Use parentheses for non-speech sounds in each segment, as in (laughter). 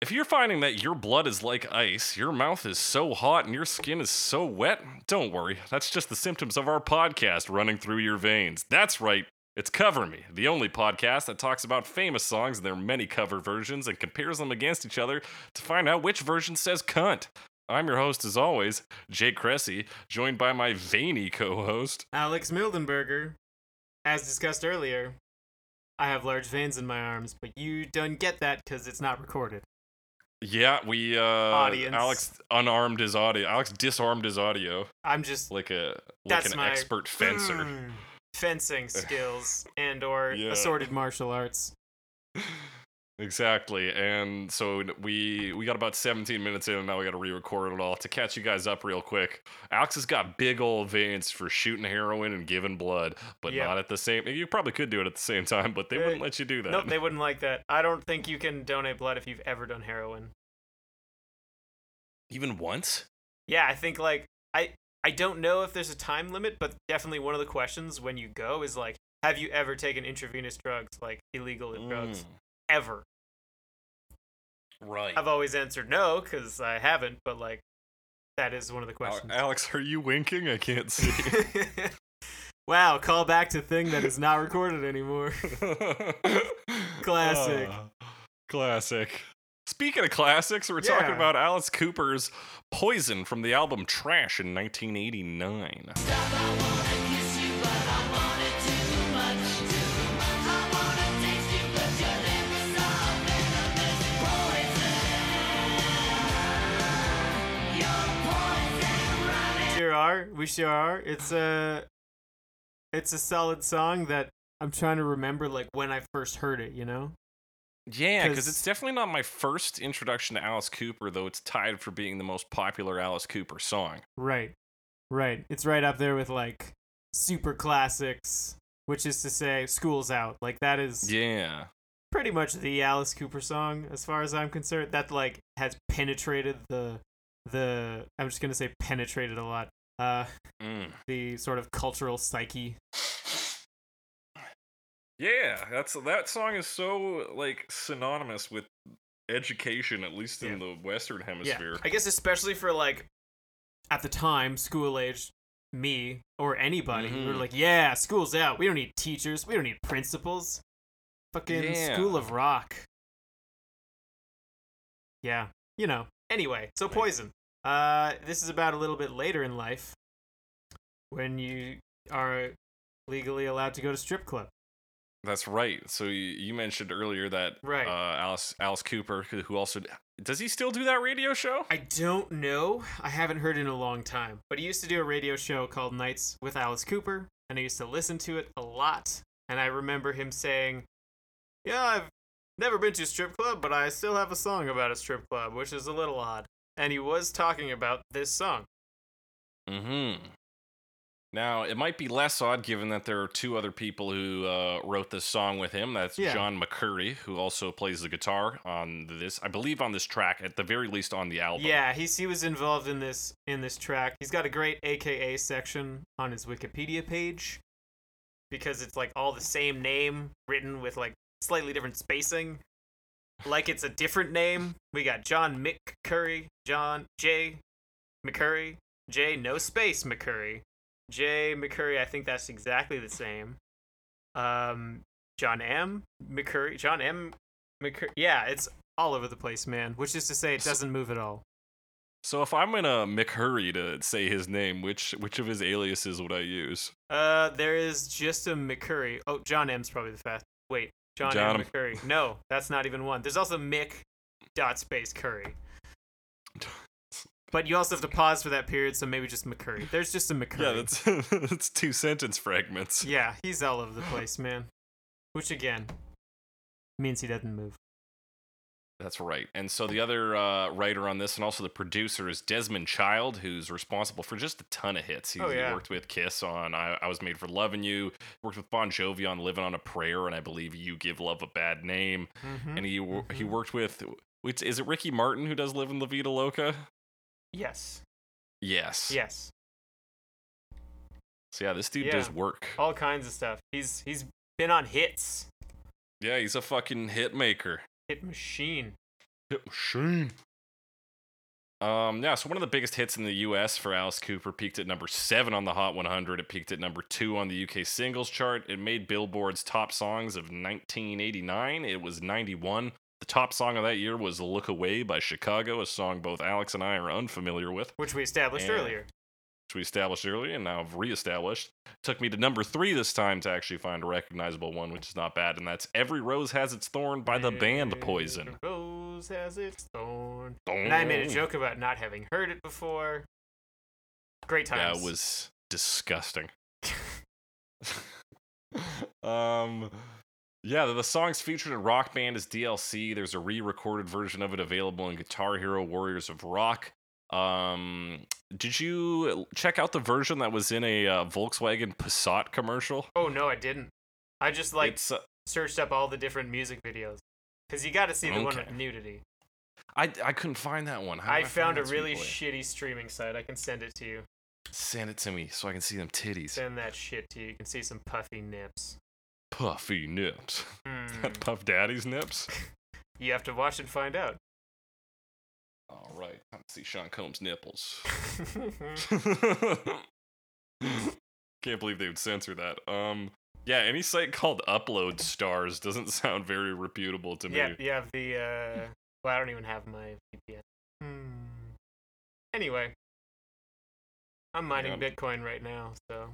If you're finding that your blood is like ice, your mouth is so hot, and your skin is so wet, don't worry. That's just the symptoms of our podcast running through your veins. That's right. It's Cover Me, the only podcast that talks about famous songs and their many cover versions and compares them against each other to find out which version says cunt. I'm your host, as always, Jake Cressy, joined by my veiny co host. Alex Mildenberger. As discussed earlier, I have large veins in my arms, but you don't get that because it's not recorded. Yeah, we, uh, Audience. Alex unarmed his audio. Alex disarmed his audio I'm just like a, like That's an my- expert fencer. Mm, fencing skills and or (laughs) Yeah. assorted martial arts. (laughs) Exactly. And so we we got about 17 minutes in and now we got to re-record it all to catch you guys up real quick. Alex has got big old veins for shooting heroin and giving blood, but Yeah. not at the same you probably could do it at the same time, but they Uh, wouldn't let you do that. Nope, they (laughs) wouldn't like that. I don't think you can donate blood if you've ever done heroin. Even once? Yeah, I think like I I don't know if there's a time limit, but definitely one of the questions when you go is like, have you ever taken intravenous drugs, like illegal drugs, Mm, ever? Right. I've always answered no because I haven't, but like that is one of the questions. Alex, are you winking? I can't (laughs) see. wow, call back to thing that is not recorded anymore. (laughs) Classic. Ah, classic. Speaking of classics, we're talking about Alice Cooper's Poison from the album Trash in 1989. Are. We sure are. It's a it's a solid song that I'm trying to remember like when I first heard it, you know? Yeah, because it's definitely not my first introduction to Alice Cooper, though it's tied for being the most popular Alice Cooper song. Right. Right. It's right up there with like super classics, which is to say School's Out. Like that is Yeah. pretty much the Alice Cooper song as far as I'm concerned. That like has penetrated the the I'm just going to say penetrated a lot. Uh Mm. the sort of cultural psyche. Yeah, that's that song is so like synonymous with education, at least in Yeah. the Western Hemisphere. I guess especially for like at the time school age me or anybody we were like, yeah, school's out. We don't need teachers. We don't need principals. Fucking Yeah. School of Rock. Yeah, you know. Anyway, so. Poison. Uh, this is about a little bit later in life when you are legally allowed to go to strip club. That's right. So you, you mentioned earlier that Right. uh, Alice Alice Cooper, who who also does he still do that radio show? I don't know. I haven't heard in a long time. But he used to do a radio show called Nights with Alice Cooper, and I used to listen to it a lot. And I remember him saying, Yeah, I've never been to a strip club, but I still have a song about a strip club, which is a little odd. And he was talking about this song. Mm-hmm. Now it might be less odd given that there are two other people who uh, wrote this song with him. That's Yeah. John McCurry, who also plays the guitar on this, I believe, on this track, at the very least on the album. Yeah, he's he was involved in this in this track. He's got a great AKA section on his Wikipedia page because it's like all the same name written with like slightly different spacing. Like it's a different name. We got John McCurry, John J McCurry, J no space McCurry, J McCurry. I think that's exactly the same. Um, John M McCurry, John M McCurry. Yeah, it's all over the place, man. Which is to say, it doesn't move at all. So if I'm gonna McHurry to say his name, which which of his aliases would I use? Uh, there is just a McCurry. Oh, John M's probably the fast. Wait, John, John M. M. McCurry. No, that's not even one. There's also Mick dot space Curry. But you also have to pause for that period, so maybe just McCurry. There's just a (laughs) McCurry. Yeah, that's (laughs) that's two sentence fragments. Yeah, he's all over the place, man. Which again means he doesn't move. That's right. And so the other uh, writer on this and also the producer is Desmond Child, who's responsible for just a ton of hits. He, Oh, yeah. worked with Kiss on I, I Was Made for Loving You, worked with Bon Jovi on Living on a Prayer, and I believe You Give Love a Bad Name. Mm-hmm. And he wo- he worked with, is it Ricky Martin who does Livin' la Vida Loca? Yes. Yes. Yes. So yeah, this dude Yeah. does work. All kinds of stuff. He's he's been on hits. Yeah, he's a fucking hit maker. Hit machine. Hit machine. Um, yeah, so one of the biggest hits in the US for Alice Cooper peaked at number seven on the Hot 100. It peaked at number two on the UK singles chart. It made Billboard's top songs of 1989. It was 91. The top song of that year was Look Away by Chicago, a song both Alex and I are unfamiliar with, Which we established And- earlier. Which we established earlier and now have reestablished. Took me to number three this time to actually find a recognizable one, which is not bad, and that's Every Rose Has Its Thorn by the band Poison. Every Rose has its thorn. And I made a joke about not having heard it before. Great times. That was disgusting. (laughs) (laughs) um, yeah, the, the song's featured in Rock Band as DLC. There's a re-recorded version of it available in Guitar Hero Warriors of Rock. Um, did you check out the version that was in a uh, Volkswagen Passat commercial? Oh no, I didn't. I just like uh, searched up all the different music videos because you got to see the one with nudity. I I couldn't find that one. Do I found a really shitty streaming site. I can send it to you. Send it to me so I can see them titties. Send that shit to you. You can see some puffy nips. Puffy nips. (laughs) Hmm. Puff Daddy's nips. (laughs) you have to watch and find out. All right, time to see Sean Combs' nipples. (laughs) Can't believe they would censor that. Um, yeah, any site called Upload Stars doesn't (laughs) sound very reputable to me. yeah, you have the. Uh... Well, I don't even have my VPN. Hmm. Anyway, I'm mining Yeah. Bitcoin right now, so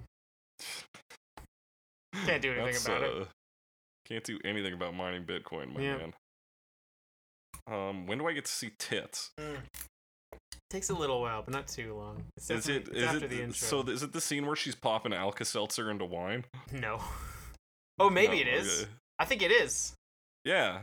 (laughs) Can't do anything That's, about it. uh, Can't do anything about mining Bitcoin, my Yeah. man. Um, when do I get to see tits? takes a little while, but not too long. It's Is it it's is after it the intro? so? Is it the scene where she's popping Alka Seltzer into wine? no. (laughs) Oh, maybe No, it is. okay. I think it is. Yeah.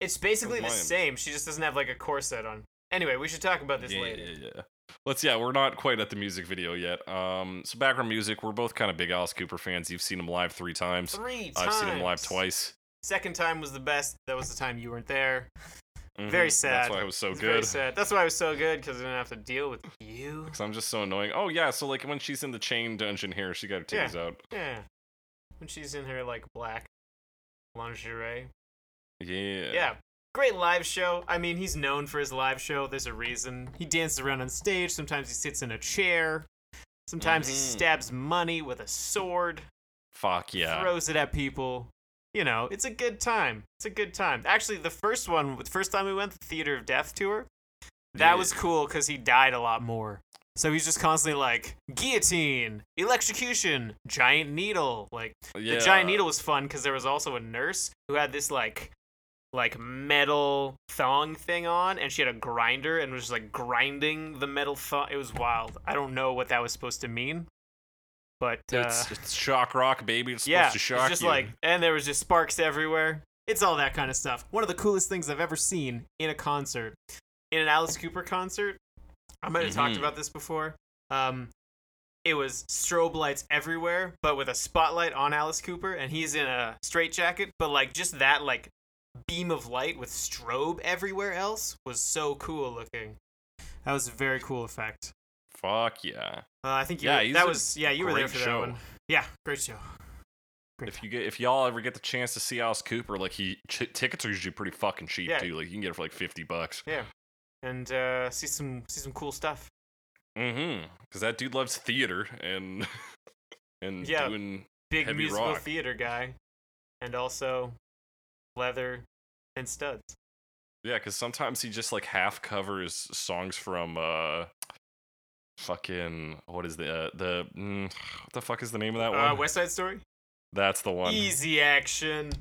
It's basically the same. She just doesn't have like a corset on. Anyway, we should talk about this yeah, later. yeah, yeah. Let's yeah, we're not quite at the music video yet. Um, so background music, we're both kind of big Alice Cooper fans. You've seen him live three times. Three times. I've seen him live twice. Second time was the best. That was the time you weren't there. Mhm. Very sad. That's why it was so It's very good. sad. That's why it was so good because I didn't have to deal with you. Because I'm just so annoying. Oh yeah, so like when she's in the chain dungeon here, she got her Yeah. titties out. Yeah. When she's in her like black lingerie. Yeah. Yeah. Great live show. I mean, he's known for his live show. There's a reason. He dances around on stage. Sometimes he sits in a chair. Sometimes he Mhm. stabs money with a sword, Fuck yeah. throws it at people. You know, it's a good time. It's a good time. Actually, the first one, the first time we went, the Theater of Death tour, that was cool because he died a lot more. So he's just constantly like guillotine, electrocution, giant needle. Like yeah. the giant needle was fun because there was also a nurse who had this like like metal thong thing on and she had a grinder and was just like grinding the metal thong it was wild i don't know what that was supposed to mean but uh, It's, it's shock rock, baby. It's supposed yeah to it's shock just you. like and there was just sparks everywhere it's all that kind of stuff one of the coolest things i've ever seen in a concert in an alice cooper concert i might have talked Mhm. about this before um it was strobe lights everywhere but with a spotlight on alice cooper and he's in a straitjacket but like just that like beam of light with strobe everywhere else was so cool looking that was a very cool effect Fuck yeah. uh, i think you Yeah, were, that was yeah you were there for show. that one yeah great show Great If you get if y'all ever get the chance to see Alice Cooper, like he ch- tickets are usually pretty fucking cheap Yeah. too. Like you can get it for like fifty bucks. Yeah, and uh, see some see some cool stuff. Mm-hmm. Because that dude loves theater and (laughs) and Yeah. doing Big musical rock. theater guy, and also leather and studs. yeah. Because sometimes he just like half covers songs from uh fucking what is the uh, the mm, what the fuck is the name of that Uh, one? West Side Story. That's the one. Easy action.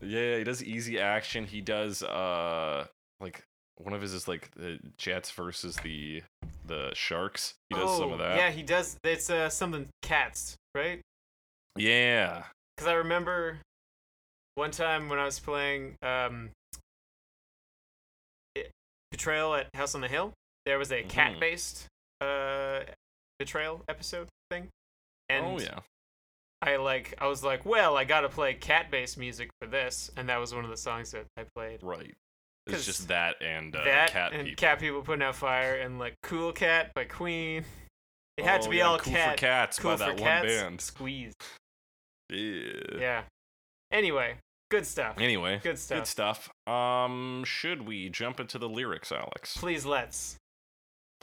Yeah, he does easy action. He does uh like one of his is like the Jets versus the the Sharks. He does oh, some of that. Yeah, he does. It's uh, something cats, right? Yeah. Because I remember one time when I was playing um, Betrayal at House on the Hill, there was a Mhm. cat-based uh, Betrayal episode thing, and oh yeah. I like I was like, well, I gotta play cat-based music for this, and that was one of the songs that I played. Right. It's just that and uh, that cat and people. cat people putting out fire and like Cool Cat by Queen. It had to Oh, be yeah, all cool cat. for cats cool by for that cats. one band. Squeeze. Yeah. Yeah. Anyway, Good stuff. Anyway, Good stuff. Good stuff. Um, should we jump into the lyrics, Alex? Please let's.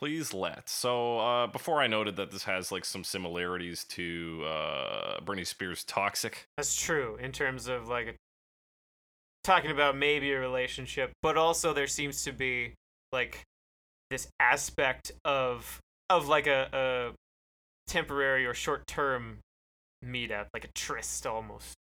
Please let. So, uh, before I noted that this has like some similarities to uh, Spears' "Toxic." That's true in terms of like talking about maybe a relationship, but also there seems to be like this aspect of of like a, a temporary or short term meetup, like a tryst almost.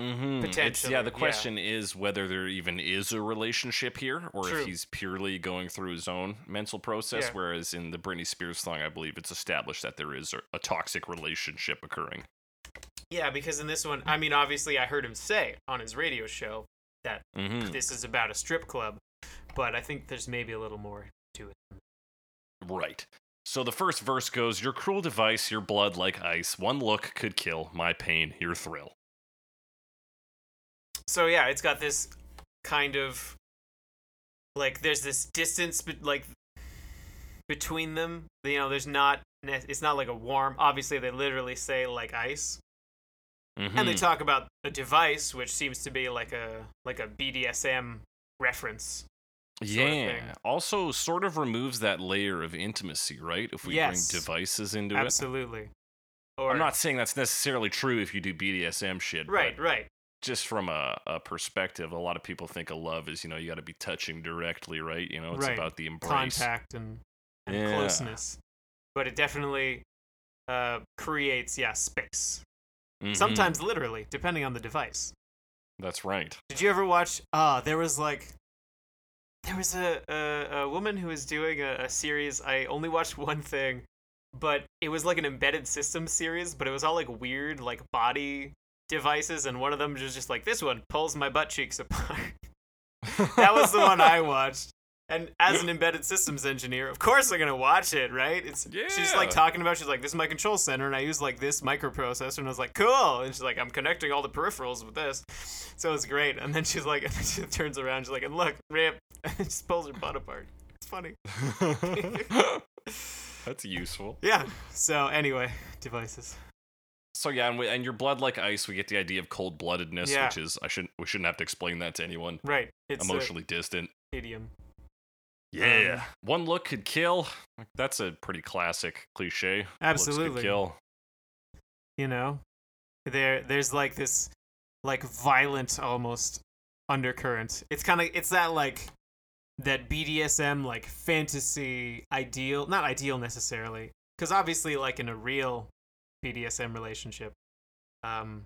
Mm-hmm. Potentially, yeah. The yeah. question is whether there even is a relationship here, or True. if he's purely going through his own mental process. Yeah. Whereas in the Britney Spears song, I believe it's established that there is a, a toxic relationship occurring. Yeah, because in this one, I mean, obviously, I heard him say on his radio show that Mm-hmm. this is about a strip club, but I think there's maybe a little more to it. Right. So the first verse goes, "Your cruel device, your blood like ice. One look could kill my pain, your thrill." So yeah, it's got this kind of like there's this distance, but like between them. You know, there's not. It's not like a warm. Obviously, they literally say like ice, and they Mhm. talk about a device, which seems to be like a like a BDSM reference. sort of yeah. Also, sort of removes that layer of intimacy, right? If we Yes. bring devices into it. Absolutely. Or I'm not saying that's necessarily true if you do BDSM shit. but right, right. Just from a, a perspective, a lot of people think of love as, you know, you got to be touching directly, right? You know, it's Right. about the embrace. contact and, and Yeah. closeness. But it definitely uh, creates, yeah, space. Mhm. Sometimes literally, depending on the device. That's right. Did you ever watch? Ah, there was like, there was a a, a woman who was doing a, a series. I only watched (laughs) one thing, but it was like an embedded system series. But it was all like weird, like body devices, and one of them was just like this one pulls my butt cheeks apart. (laughs) (laughs) that was the one I watched. And as an embedded systems engineer, of course I'm gonna watch it, right? It's yeah. she's like talking about she's like, this is my control center, and I use like this microprocessor, and I was like, cool. And she's like, I'm connecting all the peripherals with this, so it's great. And then she's like, (laughs) and then she turns around, she's like, and look, rip, and just pulls her butt apart. It's funny. That's useful. Yeah. So anyway, devices. So yeah, and, we, and your blood like ice, we get the idea of cold bloodedness, Yeah. which is I shouldn't we shouldn't have to explain that to anyone. Right. It's Emotionally distant. idiom. Yeah. Um, One look could kill. That's a pretty classic cliche. Absolutely. could kill. you know there there's like this like violent almost undercurrent it's kind of it's that like that bdsm like fantasy ideal not ideal necessarily because obviously like in a real bdsm relationship um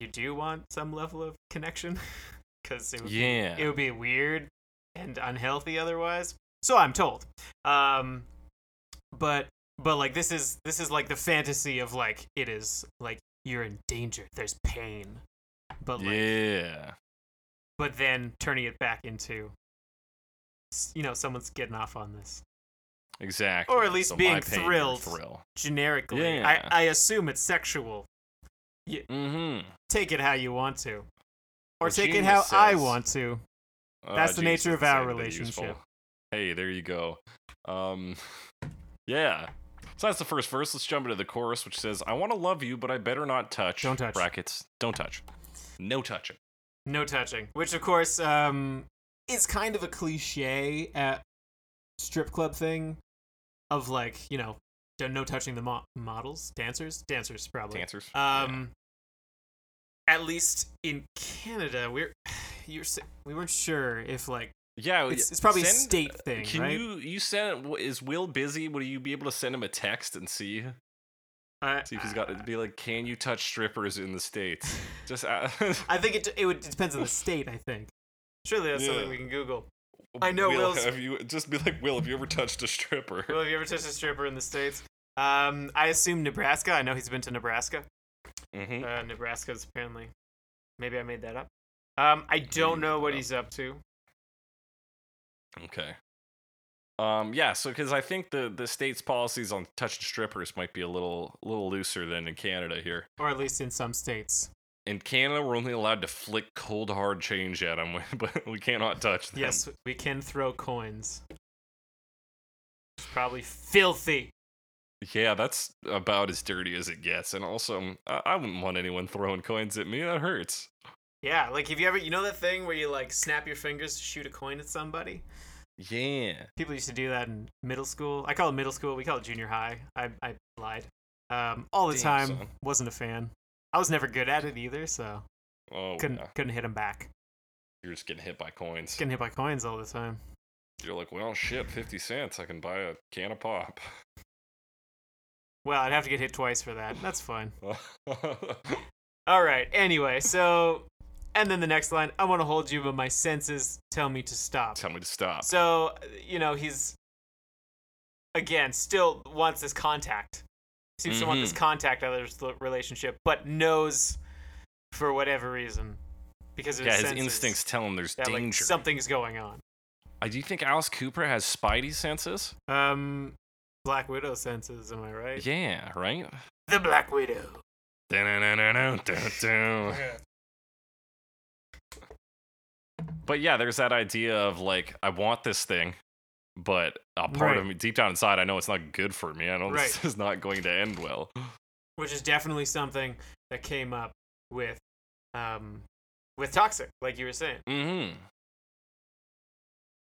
you do want some level of connection? (laughs) Because it would be- Yeah. it would be weird and unhealthy otherwise. So i'm told. Um but but like this is this is like the fantasy of like it is like you're in danger there's pain. But like yeah. but then turning it back into you know someone's getting off on this Exactly. Or at least So being my pain, your thrilled. Thrill. generically Yeah. I, I assume it's sexual Mm-hmm. take it how you want to or Well, take it how i want to Ah, That's the geez, nature of our relationship. Hey, there you go. Um, (laughs) yeah. So that's the first verse. Let's jump into the chorus, which says, "I want to love you, but I better not touch." Don't touch. Brackets. Don't touch. No touching. no touching which of course um is kind of a cliche at strip club thing of like you know no touching the mo- models dancers dancers probably Dancers. um at least in canada we're (sighs) you're we weren't sure if like yeah. it's, it's probably a state thing Can right you you send? Is Will busy? Would you be able to send him a text and see I, see if he's got? To be like, can you touch strippers in the states? (laughs) Just. Uh, (laughs) I think it it would it depends on the state i think surely that's something we can google I know Will, Will's- have you just be like, Will, have you ever touched a stripper? Will, have you ever touched a stripper in the states um i assume nebraska i know he's been to nebraska hmm Uh, Nebraska's apparently. Maybe I made that up. Um, I don't know what he's up to. Okay. Um, yeah, so because I think the the state's policies on touching strippers might be a little little looser than in Canada here. Or at least in some states. In Canada, we're only allowed to flick cold hard change at them, (laughs) but we cannot touch them. Yes, we can throw coins. It's probably filthy. Yeah, that's about as dirty as it gets. And also, I, I wouldn't want anyone throwing coins at me. That hurts. Yeah, like if you ever, you know that thing where you like snap your fingers to shoot a coin at somebody? Yeah. People used to do that in middle school. I call it middle school. We call it junior high. I, I lied. Um, all the Damn, time. son. Wasn't a fan. I was never good at it either, so Oh, couldn't yeah. couldn't hit him back. You're just getting hit by coins. Getting hit by coins all the time. You're like, well, shit, 50 cents. I can buy a can of pop. Well, I'd have to get hit twice for that. That's fine. (laughs) (laughs) All right. Anyway, so and then the next line, I want to hold you, but my senses tell me to stop. Tell me to stop. So, you know, he's again still wants this contact. Seems to want this Mhm. contact of relationship, but knows for whatever reason because of yeah, his, instincts tell him there's that like danger. something's going on. Uh, do you think Alice Cooper has spidey senses? Um, Black Widow senses, am I right? Yeah, right? The Black Widow. (laughs) But yeah, there's that idea of like, I want this thing, but a part Right. of me, deep down inside, I know it's not good for me. I know this (laughs) is not going to end well. which is definitely something that came up with um with toxic like you were saying Mm-hmm.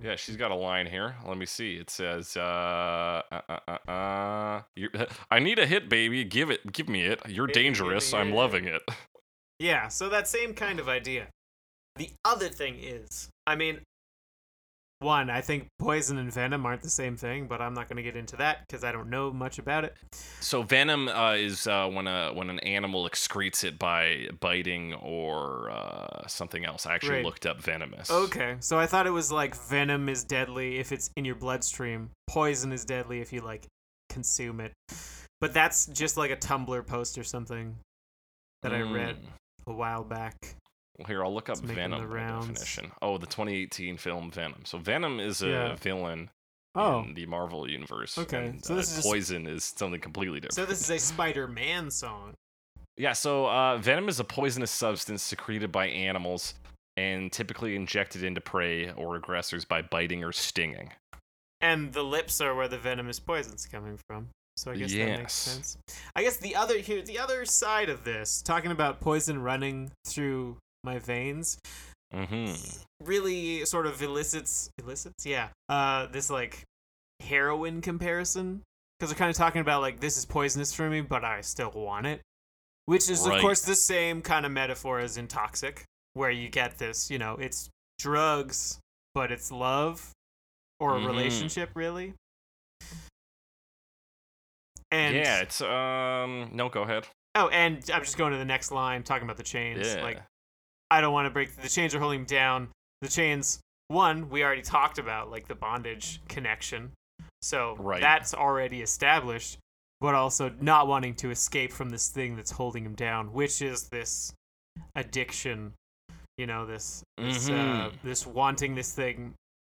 Yeah, she's got a line here. Let me see. It says, uh, uh, uh, uh, uh (laughs) I need a hit, baby. Give it, give me it. You're Baby, dangerous. I'm it." loving it. (laughs) yeah so that same kind of idea the other thing is i mean one i think poison and venom aren't the same thing but i'm not going to get into that because i don't know much about it So venom uh, is uh, when a when an animal excretes it by biting or uh, something else. I actually Right. looked up venomous. okay so i thought it was like venom is deadly if it's in your bloodstream poison is deadly if you like consume it but that's just like a tumblr post or something that i read Mm. a while back Well, here, I'll look up Venom definition. Oh, the 2018 film Venom. So Venom is a Yeah. villain oh in the Marvel universe. Okay, and, so uh, this is just- Poison is something completely different. So this is a Spider-Man song. Yeah, so uh, venom is a poisonous substance secreted by animals and typically injected into prey or aggressors by biting or stinging. And the lips are where the venomous poison's coming from. So I guess that makes sense. I guess the other here the other side of this, talking about poison running through my veins, hmm really sort of elicits elicits, yeah. Uh this like heroin comparison. Because they're kind of talking about like this is poisonous for me, but I still want it. Which is Right. of course the same kind of metaphor as in toxic, where you get this, you know, it's drugs, but it's love or a Mhm. relationship really. And yeah, it's um. No, go ahead. oh, and I'm just going to the next line talking about the chains. Yeah. Like I don't want to break the chains are holding him down. The chains one, we already talked about like the bondage connection. So Right. that's already established, but also not wanting to escape from this thing that's holding him down, which is this addiction, you know, this this, uh, Mhm. this wanting this thing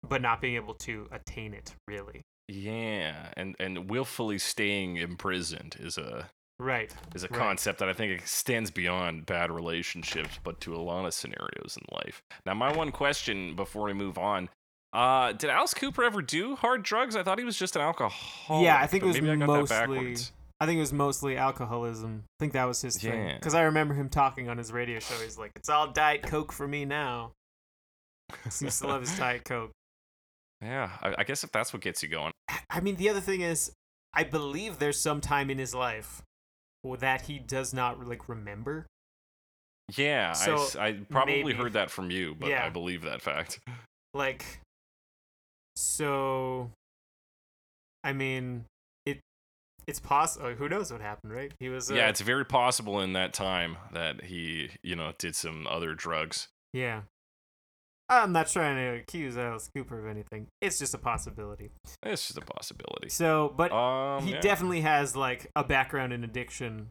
but not being able to attain it really. Yeah, and and willfully staying imprisoned is a Right. is a Right. concept that I think extends beyond bad relationships, but to a lot of scenarios in life. Now, my one question before we move on. Uh, did Alice Cooper ever do hard drugs? I thought he was just an alcoholic. yeah, I think it was I mostly. I think it was mostly alcoholism. I think that was his thing. Yeah. Because I remember him talking on his radio show. He's like, "It's all Diet Coke for me now." Seems to love his (laughs) Diet Coke. Yeah, I, I guess if that's what gets you going. I mean, the other thing is, I believe there's some time in his life that he does not like remember. Yeah, I So, s- I, probably maybe. heard that from you, but Yeah. I believe that fact. (laughs) Like, so, I mean, it it's possible. Who knows what happened, right? He was. Uh, yeah, it's very possible in that time that he, you know, did some other drugs. Yeah. I'm not trying to accuse Alice Cooper of anything. It's just a possibility. It's just a possibility. So, but Um, he yeah. definitely has like a background in addiction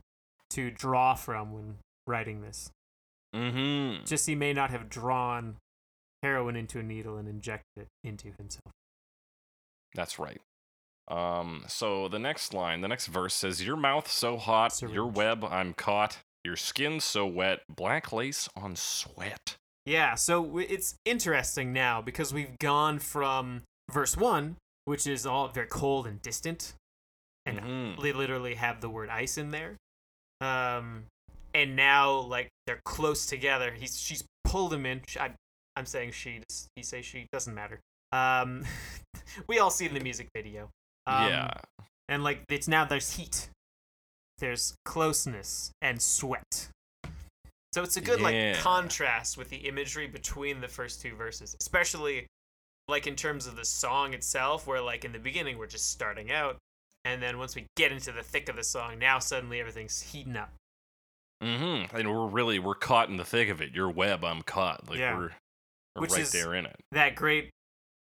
to draw from when writing this. Mm-hmm. Just he may not have drawn heroin into a needle and injected it into himself. That's right. Um, so the next line, the next verse says, Your mouth so hot, your web I'm caught, your skin so wet, black lace on sweat. Yeah, so it's interesting now because we've gone from verse 1, which is all very cold and distant, and Mhm. they literally have the word ice in there. Um, and now like they're close together. He's she's pulled him in. I, I'm saying she. He say she. Doesn't matter. Um, (laughs) we all see in the music video. Um, yeah. And like it's now there's heat, there's closeness and sweat. So it's a good Yeah. like contrast with the imagery between the first two verses, especially like in terms of the song itself, where like in the beginning we're just starting out, and then once we get into the thick of the song, now suddenly everything's heating up. Mm-hmm. And we're really we're caught in the thick of it. Your web, I'm caught. Like Yeah. we're, we're Which right is- there in it. That great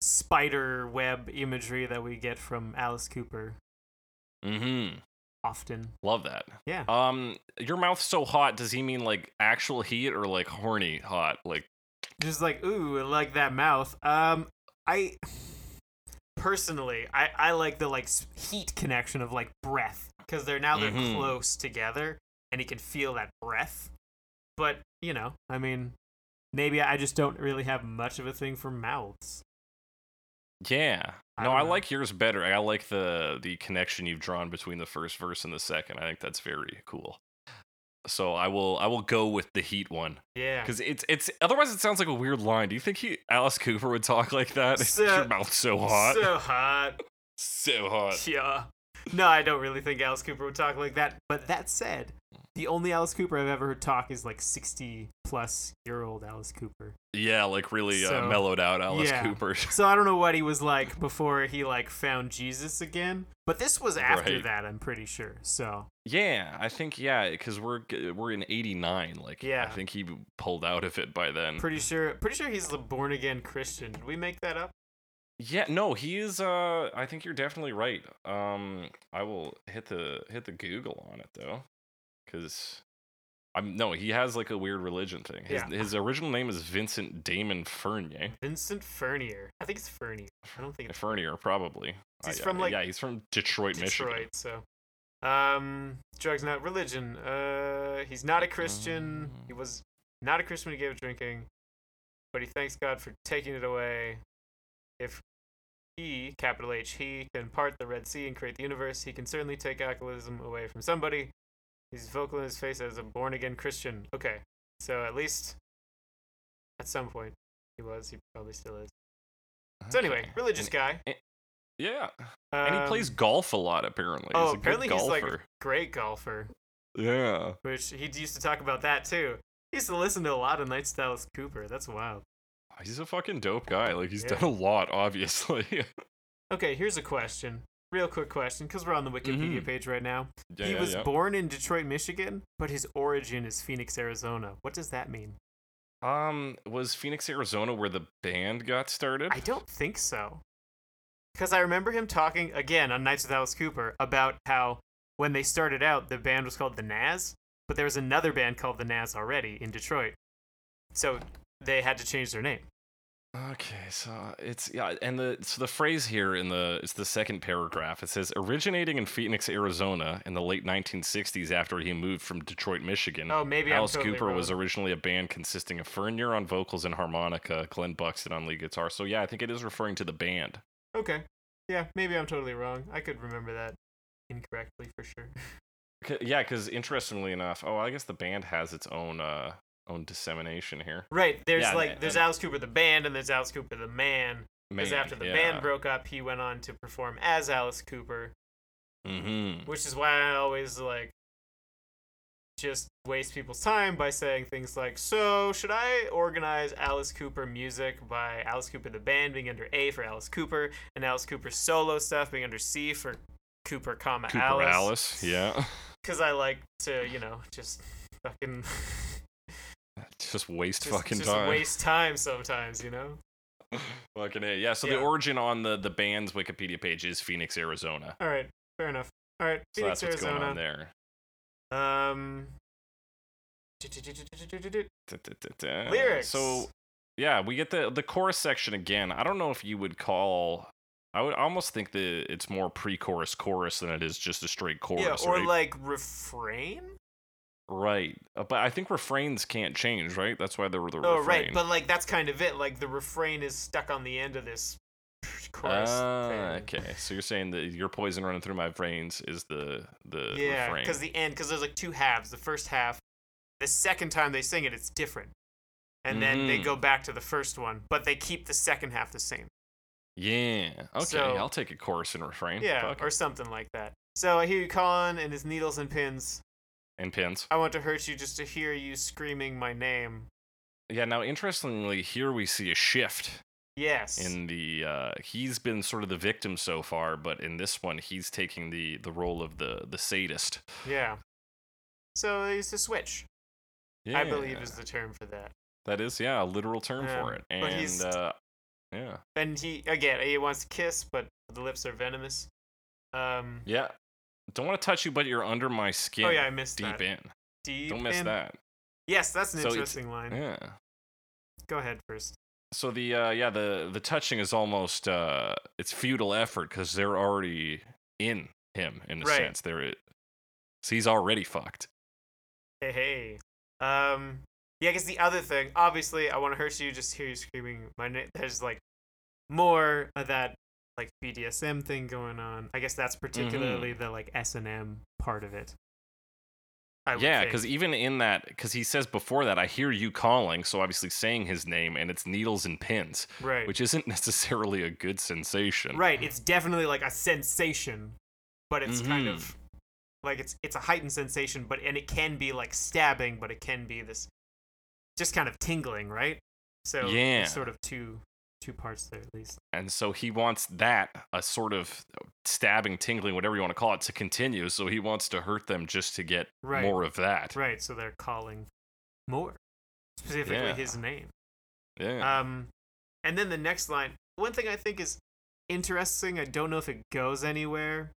spider web imagery that we get from Alice Cooper Mm-hmm. Often. Love that. Yeah. Um, your mouth's so hot. Does he mean like actual heat or like horny hot? Like, just like ooh I like that mouth um i personally i i like the like heat connection of like breath because they're now they're Mhm. close together and he can feel that breath but you know i mean maybe i just don't really have much of a thing for mouths yeah. No, don't I like yours better. I like the the connection you've drawn between the first verse and the second. I think that's very cool. So I will I will go with the heat one yeah because it's it's otherwise it sounds like a weird line. Do you think he Alice Cooper would talk like that? (laughs) So- your mouth's so hot, so, hot. (laughs) so hot. yeah (laughs) no i don't really think alice cooper would talk like that but that said the only alice cooper i've ever heard talk is like 60 plus year old alice cooper Yeah, like really uh, mellowed out Alice yeah. Cooper. (laughs) So I don't know what he was like before he like found Jesus again. But this was after Right. that, I'm pretty sure. So Yeah, I think yeah, because we're we're in '89. Like, Yeah. I think he pulled out of it by then. pretty sure pretty sure he's a born again Christian. Did we make that up? Yeah, no, he is. Uh, I think you're definitely right. Um, I will hit the hit the Google on it though, because I'm no, he has like a weird religion thing. His Yeah. his original name is Vincent Damon Furnier. Vincent Furnier. I think it's Furnier. I don't think it's Furnier, probably. He's yeah, from, like, yeah, he's from Detroit, Detroit. Michigan. So, um, drugs not religion. Uh, he's not a Christian. He was not a Christian when he gave up drinking, but he thanks God for taking it away. If he, capital H, he can part the Red Sea and create the universe, he can certainly take alcoholism away from somebody. He's vocal in his face as a born again Christian. Okay, so at least at some point he was. He probably still is. So anyway, religious And- guy. Yeah, and he plays Um, golf a lot. Apparently, Oh, he's apparently he's like a great golfer. Yeah. Which he used to talk about that too. He used to listen to a lot of Night Alice Cooper. That's wild. He's a fucking dope guy. Like he's Yeah. done a lot, obviously. (laughs) Okay, here's a question. Real quick question, because we're on the Wikipedia Mhm. page right now. yeah, he yeah, was born in Detroit, Michigan, but his origin is Phoenix, Arizona. What does that mean? Um, was Phoenix, Arizona, where the band got started? I don't think so. Because I remember him talking again on Nights with Alice Cooper about how when they started out, the band was called the Nazz, but there was another band called the Nazz already in Detroit. So they had to change their name. Okay, so it's yeah, and the so the phrase here in the it's the second paragraph. It says originating in Phoenix, Arizona, in the late 1960s after he moved from Detroit, Michigan. Oh, maybe Alice I'm totally Cooper was originally a band consisting of Furnier on vocals and harmonica, Glen Buxton on lead guitar. So yeah, I think it is referring to the band. Okay. Yeah, maybe I'm totally wrong. I could remember that incorrectly for sure. (laughs) Yeah, because interestingly enough, oh, I guess the band has its own uh own dissemination here. Right. There's Yeah, like and- there's and- Alice Cooper the band and there's Alice Cooper the man. Because after the yeah. band broke up, he went on to perform as Alice Cooper, Mm-hmm. which is why I always like just waste people's time by saying things like, "So, should I organize Alice Cooper music by Alice Cooper the band being under A for Alice Cooper and Alice Cooper solo stuff being under C for Cooper, comma Cooper Alice?" Alice, yeah. (laughs) Because I like to, you know, just fucking (laughs) (laughs) Just waste just, fucking just time. waste time sometimes, you know. (laughs) Fucking A. Yeah, so Yeah. the origin on the, the band's Wikipedia page is Phoenix, Arizona. All right, fair enough. All right, So Phoenix, that's what's Arizona. going on there. Um. Lyrics. So, yeah, we get the the chorus section again. I don't know if you would call. I would almost think that it's more pre-chorus chorus than it is just a straight chorus. Yeah, or right? like refrain. Right. Uh, But I think refrains can't change, right? That's why they're the Oh, refrain. right, but like that's kind of it. Like the refrain is stuck on the end of this (sighs) chorus Ah, okay. So you're saying that your poison running through my veins is the the Yeah, refrain. because the end, because there's like two halves. The first half, the second time they sing it, it's different, and then they go back to the first one, but they keep the second half the same. Yeah. Okay, So- I'll take a chorus and refrain. Yeah, Fuck or something like that. So I hear you calling, and his needles and pins. And pins. I want to hurt you just to hear you screaming my name. Yeah. Now, interestingly, here we see a shift Yes. in the. Uh, he's been sort of the victim so far, but in this one, he's taking the the role of the the sadist. yeah. So it's a switch. Yeah. I believe is the term for that. that is yeah a literal term for it. he's- And uh, yeah, And he again, he wants to kiss, but the lips are venomous. Um. yeah. Don't want to touch you, but you're under my skin. Oh yeah, I missed deep that. in. Deep Don't miss in. that. Yes, that's an So interesting line. Yeah. Go ahead first. So the uh, yeah the the touching is almost uh, it's futile effort because they're already in him in a Right. sense. They're so he's already fucked. Hey, hey. Um. Yeah, I guess the other thing, obviously, I want to hurt you. Just hear you screaming my name. There's like more of that like BDSM thing going on. I guess that's particularly the like S and M part of it. Yeah, because even in that, because he says before that, I hear you calling, so obviously saying his name, and it's needles and pins, right, which isn't (laughs) necessarily a good sensation. right, it's definitely like a sensation, but it's kind Mhm. of like it's it's a heightened sensation, but and it can be like stabbing, but it can be this just kind of tingling, right? So Yeah. sort of two two parts there at least. And so he wants that, a sort of stabbing, tingling, whatever you want to call it, to continue. So he wants to hurt them just to get Right. more of that. Right, so they're calling more, specifically Yeah. his name. Yeah. Um, and then the next line. One thing I think is interesting. I don't know if it goes anywhere.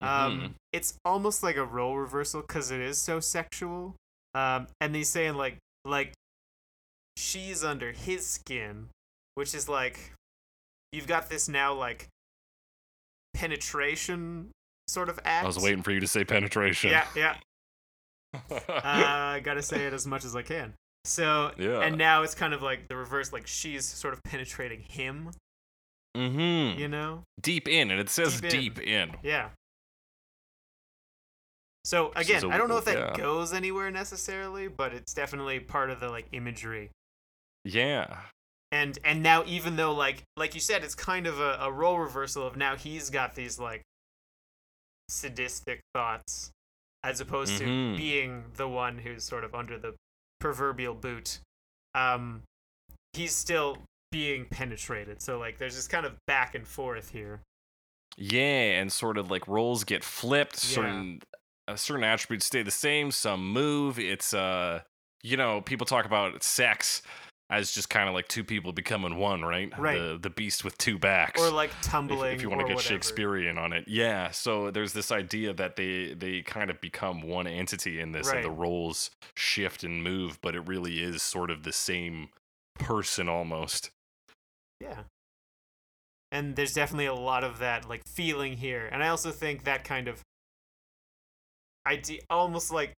Um, Mhm. it's almost like a role reversal because it is so sexual. Um, and he's saying like like she's under his skin, which is like you've got this now like penetration sort of act. I was waiting for you to say penetration. Yeah, yeah. (laughs) uh, I gotta say it as much as I can. So, Yeah. and now it's kind of like the reverse, like she's sort of penetrating him, mm-hmm. you know? Deep in, and it says Deep deep in. in. Yeah. So again, I don't know if that yeah. goes anywhere necessarily, but it's definitely part of the like imagery. Yeah. And and now even though like like you said, it's kind of a, a role reversal of now he's got these like sadistic thoughts as opposed Mhm. to being the one who's sort of under the proverbial boot. Um he's still being penetrated. So like there's this kind of back and forth here. Yeah, and sort of like roles get flipped. Yeah. Certain uh, certain attributes stay the same. Some move. It's uh, you know, people talk about sex as just kind of like two people becoming one, right? Right. The the beast with two backs. Or like tumbling if you want to get whatever. Shakespearean on it, yeah. So there's this idea that they they kind of become one entity in this, and the roles shift and move, but it really is sort of the same person almost. Yeah. And there's definitely a lot of that like feeling here. And I also think that kind of idea almost like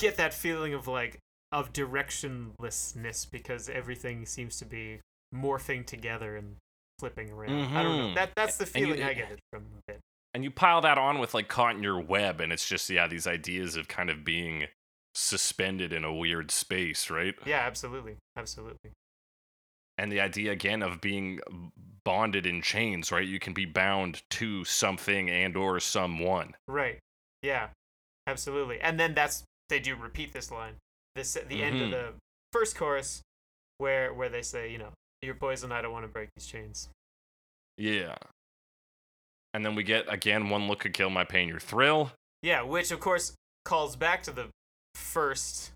get that feeling of like of directionlessness because everything seems to be morphing together and flipping around. I don't know. Mhm. That that's the And you- feeling I get from it. And you pile that on with like caught in your web, and it's just yeah, these ideas of kind of being suspended in a weird space, right? Yeah, absolutely. Absolutely. And the idea again of being bonded in chains, right? You can be bound to something and or someone. Right. Yeah. Absolutely. And then that's they do repeat this line. This the end of Mhm. the first chorus where where they say, you know, you're poison, I don't want to break these chains. Yeah. And then we get again one look could kill my pain, your thrill. Yeah, which of course calls back to the first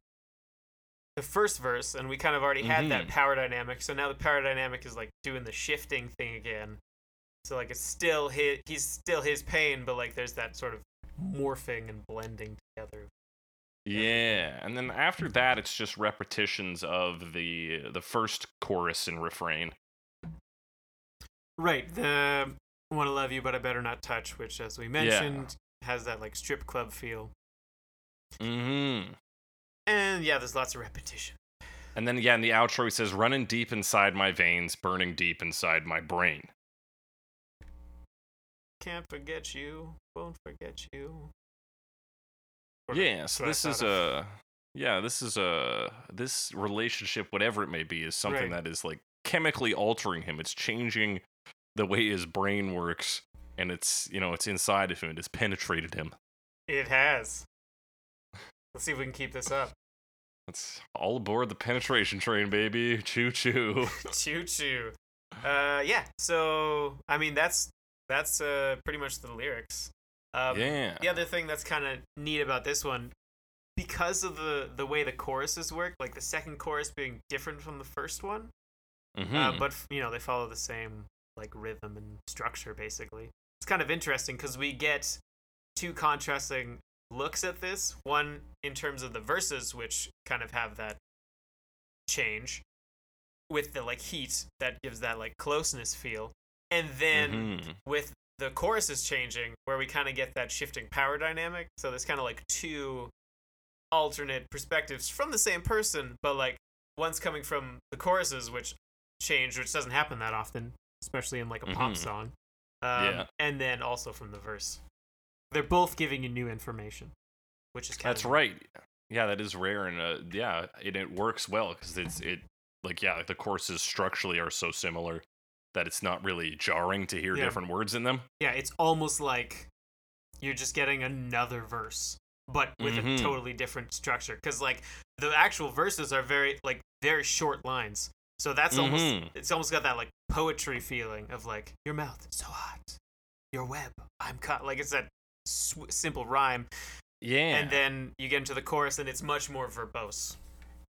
the first verse and we kind of already had that Mhm. power dynamic. So now the power dynamic is like doing the shifting thing again. So like it's still his he's still his pain, but like there's that sort of morphing and blending together. Yeah, and then after that, it's just repetitions of the the first chorus and refrain. Right. The want to love you, but I better not touch, which, as we mentioned, has that like strip club feel. Mm-hmm. And yeah, there's lots of repetition. And then, yeah, in the outro, he says, running deep inside my veins, burning deep inside my brain. Can't forget you, won't forget you. Yeah, so this is thought a. yeah, this is a this relationship, whatever it may be, is something Right. that is like chemically altering him. It's changing the way his brain works, and it's you know it's inside of him. It's penetrated him. It has. Let's see if we can keep this up. It's all aboard the penetration train, baby. Choo choo. (laughs) choo choo. Uh, yeah. So I mean, that's that's uh pretty much the lyrics. Um, yeah. The other thing that's kind of neat about this one, because of the the way the choruses work, like the second chorus being different from the first one, Mhm. uh, but you know they follow the same like rhythm and structure basically. It's kind of interesting because we get two contrasting looks at this. One in terms of the verses, which kind of have that change with the like heat that gives that like closeness feel, and then Mhm. with the chorus is changing, where we kind of get that shifting power dynamic. So there's kind of like two alternate perspectives from the same person, but like one's coming from the choruses, which change, which doesn't happen that often, especially in like a pop Mhm. song. Um, Yeah. And then also from the verse. They're both giving you new information, which is kind That's of right. Yeah, that is rare, and uh, yeah, and it works well because it's it like yeah, like the courses structurally are so similar that it's not really jarring to hear Yeah. different words in them. Yeah, it's almost like you're just getting another verse, but with Mhm. a totally different structure. Because like the actual verses are very like very short lines, so that's almost Mhm. it's almost got that like poetry feeling of like your mouth so hot, your web I'm cut. Like it's that sw- simple rhyme, Yeah, and then you get into the chorus and it's much more verbose.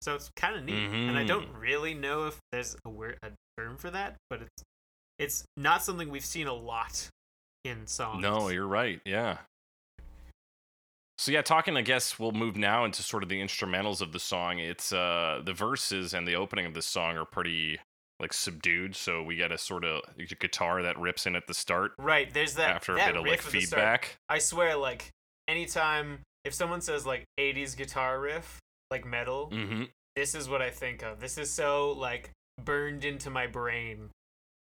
So it's kind of neat, and I Mhm. don't really know if there's a word a term for that, but it's it's not something we've seen a lot in songs. no, you're right. Yeah. So yeah, talking. I guess we'll move now into sort of the instrumentals of the song. It's uh the verses and the opening of the song are pretty like subdued. So we get a sort of guitar that rips in at the start Right, there's that after a bit of like riff at the start. feedback. I swear, like anytime if someone says like '80s guitar riff, like metal, Mm-hmm. this is what I think of. This is so like burned into my brain.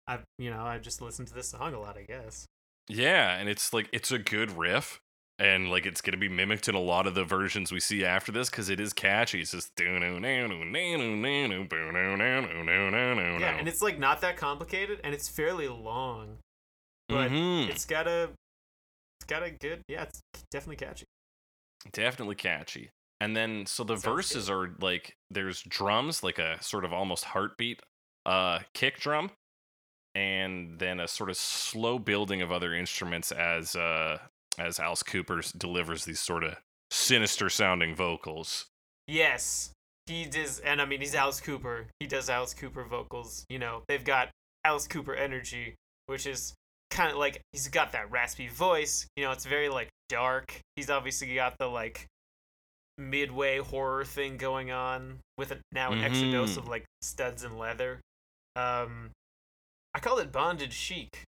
I, you know, I just listen to this song a lot, I guess. Yeah, and it's like it's a good riff, and like it's gonna be mimicked in a lot of the versions we see after this because it is catchy. It's just yeah, Yeah, and it's like not that complicated, and it's fairly long, but Mhm. it's got a, it's got a good, yeah, it's definitely catchy. definitely catchy. And then so the Sounds verses are like there's drums, like a sort of almost heartbeat, uh, kick drum, and then a sort of slow building of other instruments as uh as Alice Cooper delivers these sort of sinister sounding vocals. Yes, he does, and I mean he's Alice Cooper. He does Alice Cooper vocals. You know, they've got Alice Cooper energy, which is kind of like he's got that raspy voice. You know, it's very like dark. He's obviously got the like midway horror thing going on with a, now an extra dose Mhm. of like studs and leather. Um, I call it bondage chic.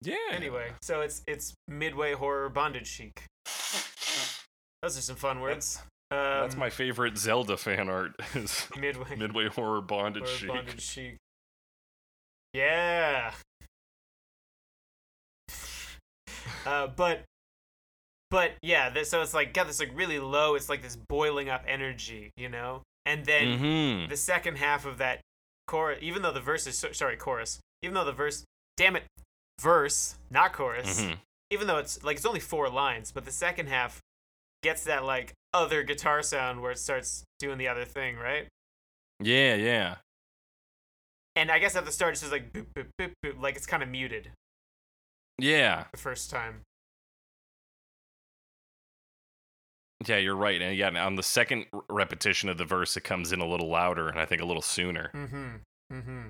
Yeah. Anyway, so it's it's midway horror bondage chic. Those are some fun words. Um, That's my favorite Zelda fan art. (laughs) Is midway Midway Horror Bondage Or Chic. bondage chic. Yeah. uh, but but yeah, this, so it's like got this like really low. It's like this boiling up energy, you know. And then Mm-hmm. the second half of that chorus, even though the verse is so- sorry chorus, even though the verse, damn it, verse not chorus. Mhm. Even though it's like it's only four lines, but the second half gets that like other guitar sound where it starts doing the other thing, right? Yeah, yeah. And I guess at the start it's just like boop boop boop boop, like it's kind of muted Yeah. the first time. Yeah, you're right. And yeah, on the second repetition of the verse, it comes in a little louder and I think a little sooner. Mm-hmm. Mm-hmm.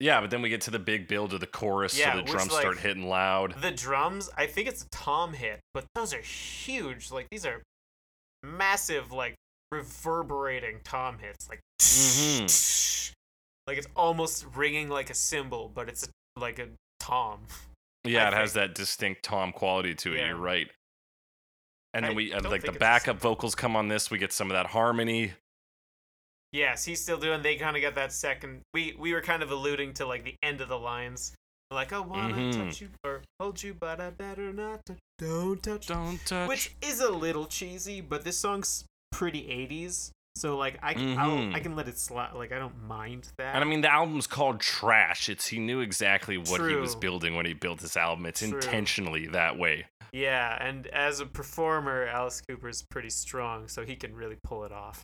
Yeah, but then we get to the big build of the chorus, Yeah, so the drums like- start hitting loud. The drums, I think it's a tom hit, but those are huge. Like these are massive, like reverberating tom hits. Like Mhm. (tsk) like it's almost ringing like a cymbal, but it's like a tom. Yeah, I it has that distinct tom quality to it. Yeah. You're right. And then I we and like the backup vocals come on this. We get some of that harmony. Yes, he's still doing. They kind of got that second. We we were kind of alluding to like the end of the lines Like I wanna Mhm. touch you or hold you, but I better not. To, don't touch. Don't touch. Which is a little cheesy, but this song's pretty 80s. So like I can I'll, Mhm. I can let it slide. Like I don't mind that. and I mean, the album's called Trash. It's he knew exactly what he was building when he built this album. It's True. intentionally that way. Yeah, and as a performer, Alice Cooper's pretty strong, so he can really pull it off.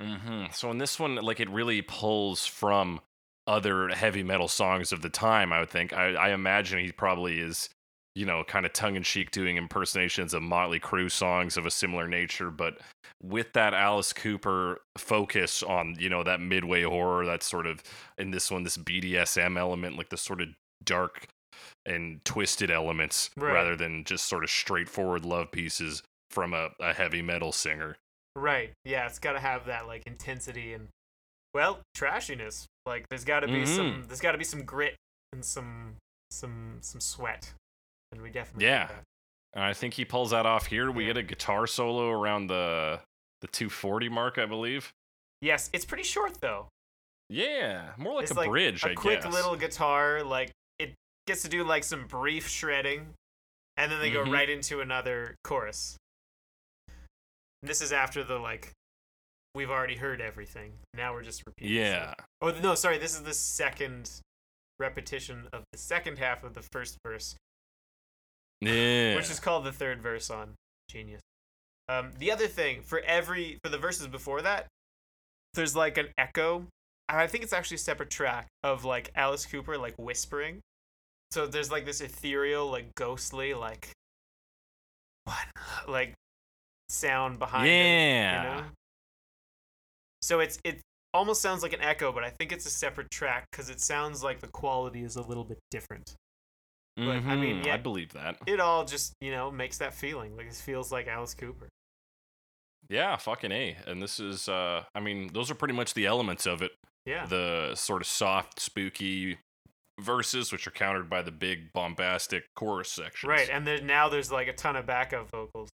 Mm-hmm. So in this one, like it really pulls from other heavy metal songs of the time. I would think. I, I imagine he probably is, you know, kind of tongue in cheek doing impersonations of Motley Crue songs of a similar nature, but with that Alice Cooper focus on, you know, that midway horror, that sort of in this one, this BDSM element, like the sort of dark and twisted elements, Right. rather than just sort of straightforward love pieces from a, a heavy metal singer. Right. Yeah, it's got to have that like intensity and well, trashiness. Like there's got to be Mhm. some there's got to be some grit and some some some sweat. And we definitely Yeah. And I think he pulls that off here. We Yeah. get a guitar solo around the the 240 mark, I believe. Yes, it's pretty short though. Yeah, more like it's a like bridge, a I guess. A quick little guitar like gets to do like some brief shredding and then they go Mhm. right into another chorus. And this is after the like we've already heard everything. Now we're just repeating. Yeah. stuff. Oh no, sorry. This is the second repetition of the second half of the first verse, Yeah. which is called the third verse on Genius. Um, the other thing for every for the verses before that, there's like an echo. I think it's actually a separate track of like Alice Cooper like whispering. So there's like this ethereal, like ghostly, like what, (laughs) like sound behind it. yeah. You know? So it's it almost sounds like an echo, but I think it's a separate track because it sounds like the quality is a little bit different. but, I mean, Mhm, yeah. I believe that. It all just you know makes that feeling like it feels like Alice Cooper. Yeah, fucking A. And this is uh I mean, those are pretty much the elements of it. Yeah. The sort of soft, spooky verses, which are countered by the big bombastic chorus sections. Right, and then now there's like a ton of backup vocals,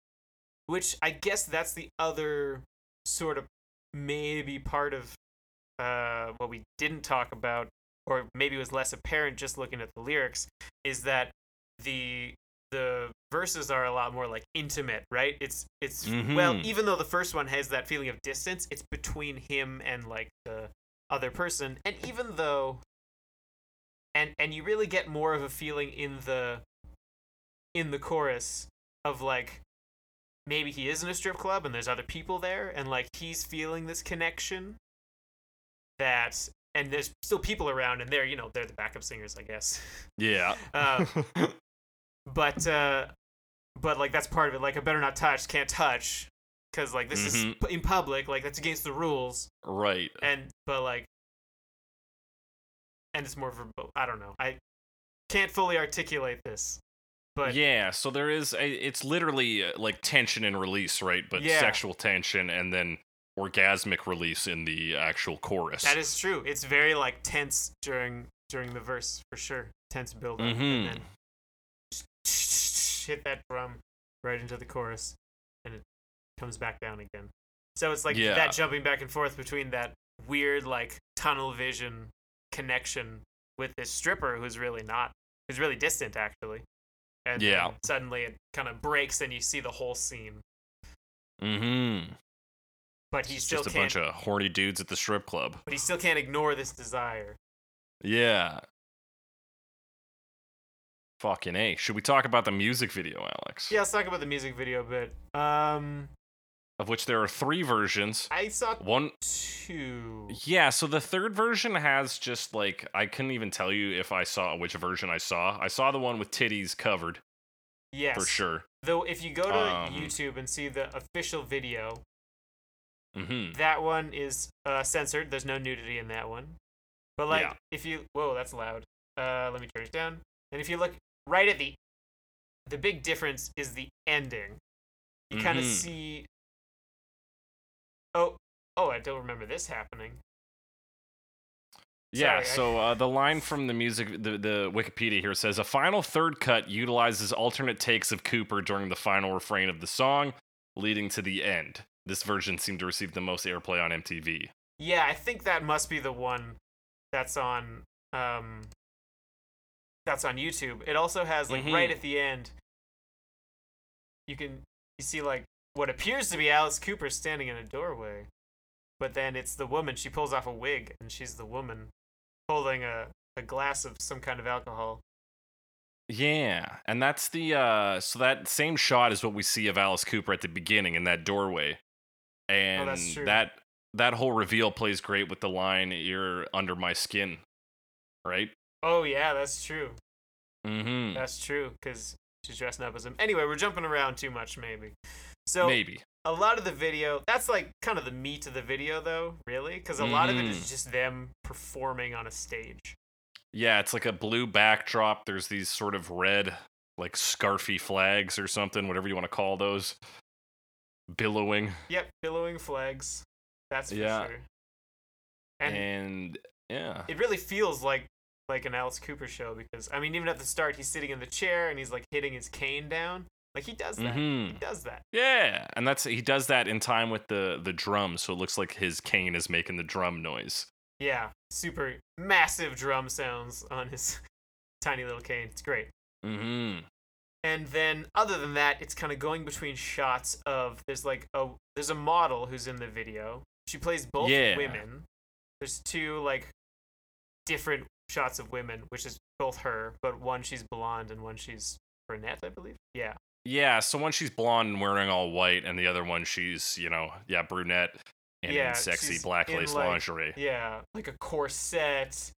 which I guess that's the other sort of maybe part of uh, what we didn't talk about, or maybe was less apparent just looking at the lyrics, is that the the verses are a lot more like intimate, right? It's it's well, Mhm. even though the first one has that feeling of distance, it's between him and like the other person, and even though and and you really get more of a feeling in the in the chorus of like maybe he is in a strip club and there's other people there and like he's feeling this connection that and there's still people around and they're you know they're the backup singers i guess Yeah. (laughs) uh, but uh but like that's part of it like i better not touch can't touch because like this is Mhm. pu- in public like that's against the rules right. and but like and it's more verbo i don't know i can't fully articulate this but yeah, so there is a it's literally uh, like tension and release, right? But Yeah. sexual tension and then orgasmic release in the actual chorus. that is true it's very like tense during during the verse for sure tense build up Mhm. and then hit that drum right into the chorus and it comes back down again so it's like Yeah. that jumping back and forth between that weird like tunnel vision connection with this stripper who's really not who's really distant actually and Yeah. suddenly it kind of breaks and you see the whole scene Mm-hmm. but he It's still just a bunch of horny dudes at the strip club. but he still can't ignore this desire Yeah. Fucking A. Should we talk about the music video, Alex? yeah let's talk about the music video a bit um Of which there are three versions. i saw One two Yeah, so the third version has just like I couldn't even tell you if I saw which version I saw. I saw the one with titties covered yes for sure. though if you go to Um, youtube and see the official video Mhm. that one is uh, censored there's no nudity in that one but like Yeah. if you whoa that's loud uh let me turn it down and if you look right at the the big difference is the ending you kind of see oh oh i don't remember this happening Yeah, Sorry, I- so uh, the line from the music, the, the Wikipedia here says a final third cut utilizes alternate takes of Cooper during the final refrain of the song, leading to the end. This version seemed to receive the most airplay on MTV. Yeah, I think that must be the one that's on um that's on YouTube. It also has like right Mhm. at the end. You can you see like what appears to be Alice Cooper standing in a doorway, but then it's the woman. She pulls off a wig, and she's the woman holding a a glass of some kind of alcohol. Yeah, and that's the uh so that same shot is what we see of Alice Cooper at the beginning in that doorway. And Oh, that that whole reveal plays great with the line you're under my skin. Right? Oh yeah, that's true. Mhm. That's true because she's dressing up as him. Anyway, we're jumping around too much, maybe. So Maybe. a lot of the video that's like kind of the meat of the video though really because a lot of it is Mhm. just them performing on a stage Yeah, it's like a blue backdrop. There's these sort of red like scarfy flags or something, whatever you want to call those. Billowing. yep billowing flags that's for Yeah. sure and and yeah. it really feels like like an alice cooper show because i mean even at the start he's sitting in the chair and he's like hitting his cane down like he does that he Mhm. does that Yeah, and that's he does that in time with the the drum, so it looks like his cane is making the drum noise. yeah super massive drum sounds on his (laughs) tiny little cane it's great Mm-hmm. and then other than that it's kind of going between shots of there's like a there's a model who's in the video she plays both Yeah. women there's two like different shots of women which is both her but one she's blonde and one she's brunette i believe yeah Yeah, so one she's blonde and wearing all white, and the other one she's you know yeah brunette and Yeah, sexy black lace like- lingerie. yeah like a corset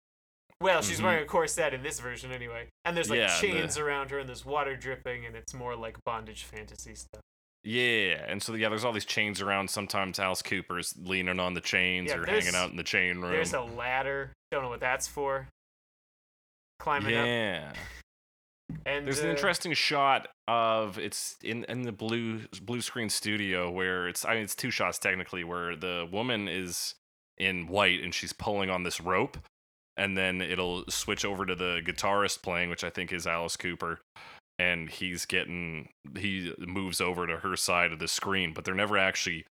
well she's Mhm. wearing a corset in this version anyway and there's like Yeah, the- chains around her and there's water dripping and it's more like bondage fantasy stuff Yeah, and so yeah, there's all these chains around. Sometimes Alice Cooper's leaning on the chains Yeah, or hanging out in the chain room. there's a ladder don't know what that's for climbing up yeah. And There's an uh, interesting shot of it's in in the blue blue screen studio where it's I mean it's two shots technically where the woman is in white and she's pulling on this rope and then it'll switch over to the guitarist playing which I think is Alice Cooper and he's getting he moves over to her side of the screen but they're never actually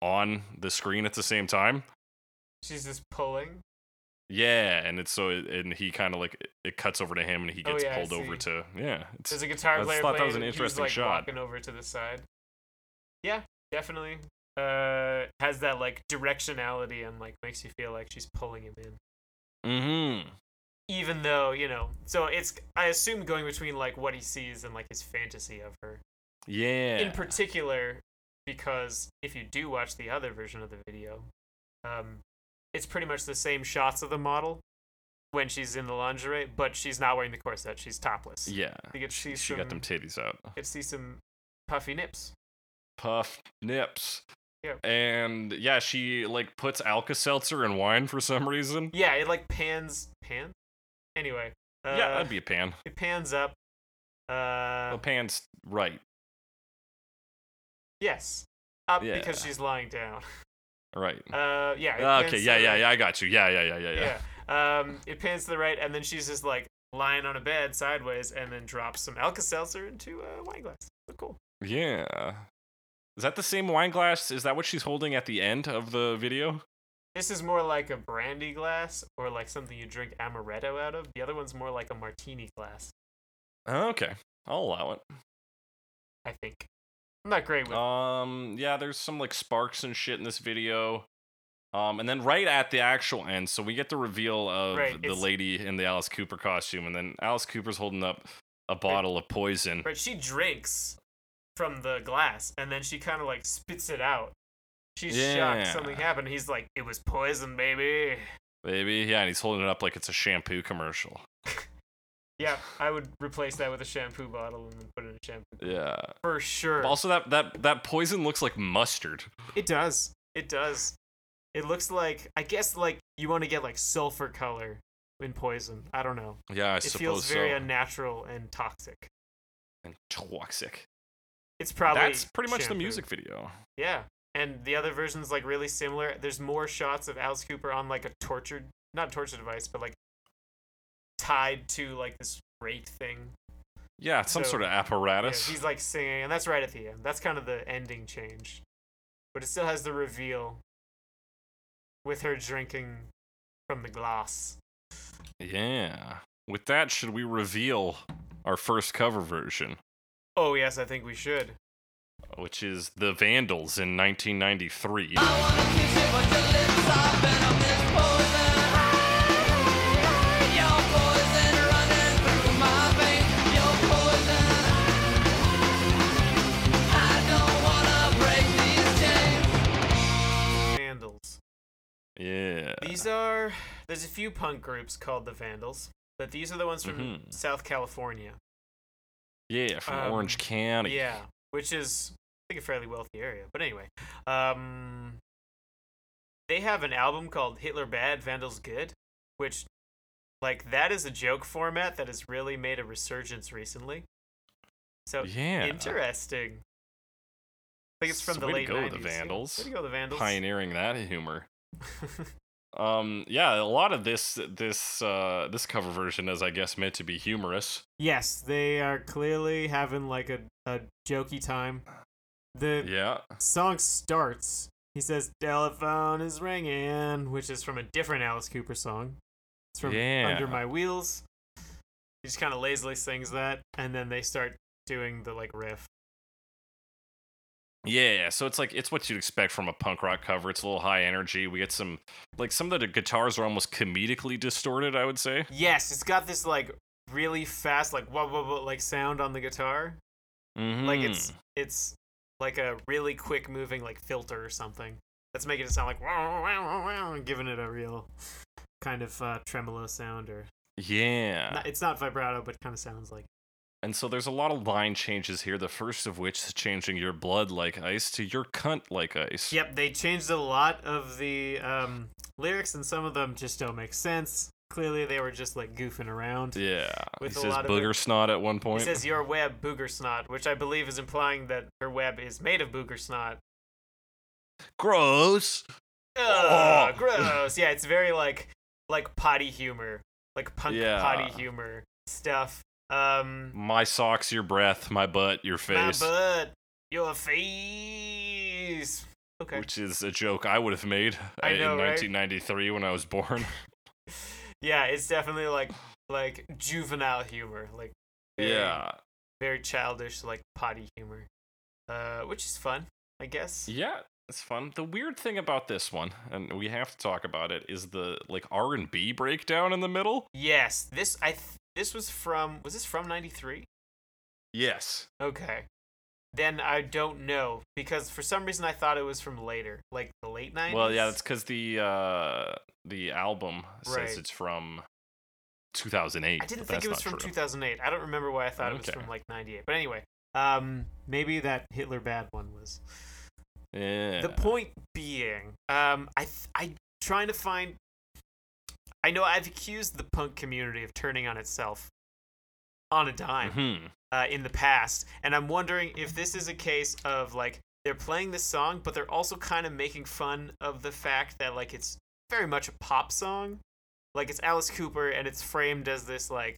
on the screen at the same time. she's just pulling Yeah, and it's so and he kind of like it- cuts over to him and he Oh, gets yeah, pulled over to yeah. It's, There's a guitar I player thought that was an interesting like, shot. Walking over to the side. Yeah, definitely. Uh, has that like directionality and like makes you feel like she's pulling him in. mm-hmm. Even though you know, so it's I assume going between like what he sees and like his fantasy of her. Yeah. In particular, because if you do watch the other version of the video, um, it's pretty much the same shots of the model when she's in the lingerie, but she's not wearing the corset. She's topless. yeah. You get see She some. got them titties out. get to see some puffy nips. Puff nips. Yeah. And yeah, she like puts Alka Seltzer in wine for some reason. Yeah, it like pans pan. Anyway, uh, yeah, that'd be a pan. it pans up. Uh, pan's right. yes, up because she's lying down. (laughs) Right. Uh, yeah. okay, yeah, yeah, right. yeah, I got you. Yeah, yeah, yeah, yeah, yeah. Yeah. Um, it pans to the right, and then she's just like lying on a bed sideways, and then drops some Alka Seltzer into a wine glass. So cool. Yeah. Is that the same wine glass? Is that what she's holding at the end of the video? This is more like a brandy glass or like something you drink amaretto out of. The other one's more like a martini glass, Okay. I'll allow it. I think. I'm not great with. Um, yeah, there's some like sparks and shit in this video. Um, and then right at the actual end, so we get the reveal of Right, the lady in the Alice Cooper costume, and then Alice Cooper's holding up a bottle of poison. Right, she drinks from the glass and then she kind of like spits it out. She's shocked something happened. He's like, "It was poison, baby." Baby, yeah, and he's holding it up like it's a shampoo commercial. Yeah, I would replace that with a shampoo bottle and then put it in a shampoo Yeah. for sure. Also, that that that poison looks like mustard. It does. It does. It looks like I guess like you want to get like sulfur color in poison. I don't know. Yeah, I it suppose It feels very so. unnatural and toxic. and toxic. It's probably That's pretty much the music video. Yeah, and the other version's like really similar. There's more shots of Alice Cooper on like a tortured, not torture device, but like tied to like this rate thing. Yeah, it's some So, sort of Yeah, apparatus. he's like singing, and that's right at the end. That's kind of the ending change, but it still has the reveal with her drinking from the glass. yeah. with that, should we reveal our first cover version, Oh yes, I think we should. which is The Vandals in 1993? Yeah. These are there's a few punk groups called the Vandals, but these are the ones from Mhm. South California. Yeah, from Um, Orange County. Yeah, which is I think a fairly wealthy area. But anyway, um, they have an album called Hitler Bad, Vandals Good, which like that is a joke format that has really made a resurgence recently. So Yeah. interesting. I think it's from So the way to late go, the 90s. yeah. Vandals. Way to go, the Vandals. Pioneering that humor. (laughs) Um, yeah, a lot of this this uh this cover version is I guess meant to be humorous. yes, they are clearly having like a, a jokey time. The Yeah. song starts. He says, "Telephone is ringing," which is from a different Alice Cooper song. It's from Yeah. Under My Wheels. He just kind of lazily sings that, and then they start doing the like riff. Yeah, so it's like it's what you'd expect from a punk rock cover. It's a little high energy. We get some like some of the guitars are almost comedically distorted, I would say. Yes, it's got this like really fast, like whoa, whoa, whoa, like sound on the guitar. Mm-hmm. Like it's it's like a really quick moving like filter or something. That's making it sound like wow, wow, wow, giving it a real kind of uh, tremolo sound or Yeah. not- it's not vibrato, but kind of sounds like. And so there's a lot of line changes here. The first of which is changing your blood like ice to your cunt like ice. Yep, they changed a lot of the um, lyrics, and some of them just don't make sense. Clearly, they were just like goofing around. Yeah. With he says of booger it- snot at one point. He says your web booger snot, which I believe is implying that her web is made of booger snot. Gross. Ugh, Oh. gross. Yeah, it's very like like potty humor, like punk Yeah. potty humor stuff. Um, My socks, your breath, my butt, your face. my butt, your face. Okay. Which is a joke I would have made in know, right? 1993 when I was born. (laughs) Yeah, it's definitely like like juvenile humor, like very, yeah. very childish, like potty humor, uh, which is fun, I guess. Yeah, it's fun. The weird thing about this one, and we have to talk about it, is the like R and B breakdown in the middle. Yes, this I th- this was from was this from '93? Yes. Okay, then I don't know because for some reason I thought it was from later, like the late '90s. Well, yeah, that's because the uh the album says Right. it's from 2008. I didn't think it was from true. 2008. I don't remember why I thought it was from like '98. But anyway, um, maybe that Hitler bad one was. Yeah. The point being, um, I th- I trying to find. I know I've accused the punk community of turning on itself on a dime Mhm. uh, in the past, and I'm wondering if this is a case of like they're playing this song, but they're also kind of making fun of the fact that like it's very much a pop song, like it's Alice Cooper, and it's framed as this like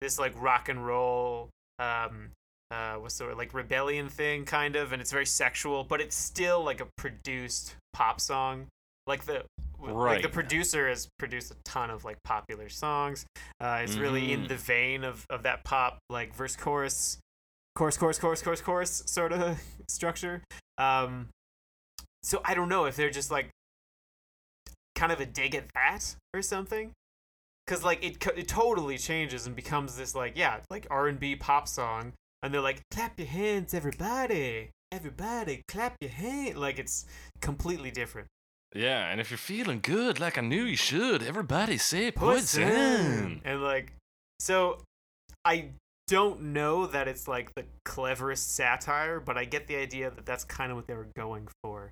this like rock and roll um uh what's the word like rebellion thing kind of and it's very sexual but it's still like a produced pop song like the like the producer has produced a ton of like popular songs. Uh it's really in Mhm. the vein of of that pop like verse chorus chorus chorus chorus chorus chorus sort of (laughs) structure. Um so i don't know if they're just like kind of a dig at that or something. Because like it, it totally changes and becomes this like yeah like r&b pop song. And they're like clap your hands everybody. Everybody clap your hand. Like it's completely different Yeah, and if you're feeling good like I knew you should, everybody say Poison. poison. and like so i don't know that it's like the cleverest satire but i get the idea that that's kind of what they were going for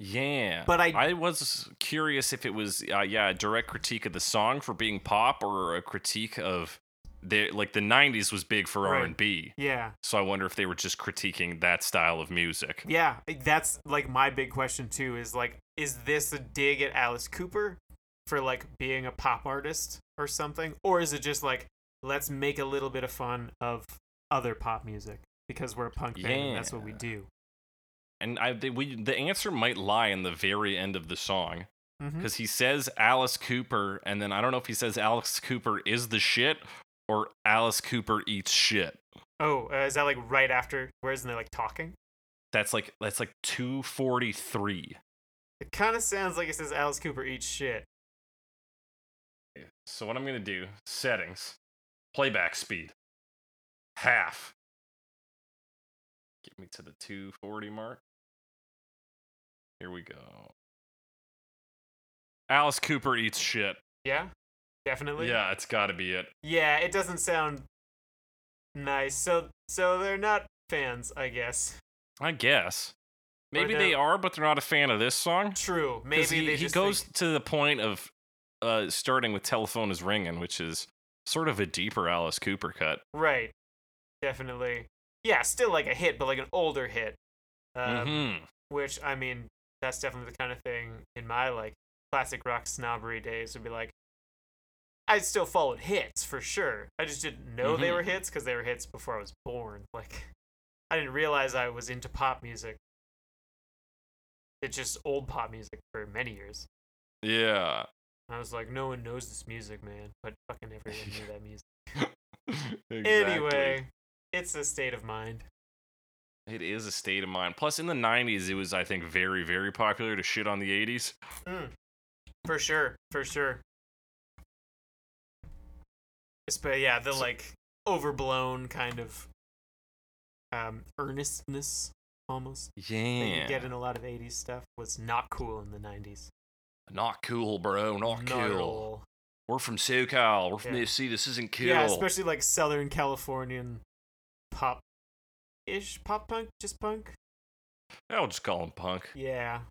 Yeah. But I- I was curious if it was uh, yeah, a direct critique of the song for being pop or a critique of the like the 90s was big for Right. R&B. yeah So I wonder if they were just critiquing that style of music. Yeah, eh, that's like my big question too is like is this a dig at Alice Cooper for like being a pop artist or something or is it just like let's make a little bit of fun of other pop music because we're a punk band and that's what we do. And I they, we the answer might lie in the very end of the song mm-hmm. because he says Alice Cooper, and then I don't know if he says Alice Cooper is the shit or Alice Cooper eats shit. Oh, uh, is that like right after? Whereas they're like talking? That's like that's like two forty three. It kind of sounds like it says Alice Cooper eats shit. So what I'm gonna do? Settings, playback speed, half. Get me to the 240 mark. Here we go. Alice Cooper eats shit. Yeah, definitely. Yeah, it's got to be it. Yeah, it doesn't sound nice. So, so they're not fans, I guess. I guess. Maybe they are, but they're not a fan of this song. True. Maybe he, they he goes think- to the point of uh, starting with "Telephone is Ringing," which is sort of a deeper Alice Cooper cut. right. Definitely. Yeah, still like a hit, but like an older hit. Um, mm-hmm. Which I mean, that's definitely the kind of thing in my like classic rock snobbery days would be like. I still followed hits for sure. I just didn't know they Mhm. were hits because they were hits before I was born. (laughs) Like, I didn't realize I was into pop music. It's just old pop music for many years. Yeah. I was like, no one knows this music, man. But fucking everyone knew that music. (laughs) Exactly. Anyway, it's a state of mind. It is a state of mind. Plus, in the 90s, it was, I think, very, very popular to shit on the 80s. Mm. For sure, for sure. But yeah, the like overblown kind of um, earnestness almost that Yeah. you get in a lot of 80s stuff was not cool in the 90s. Not cool, bro. Not, Not cool. We're from SoCal. We're from Yeah. the DC. This isn't cool. Yeah, especially like Southern Californian pop ish pop punk, just punk. I'll just call him punk. Yeah.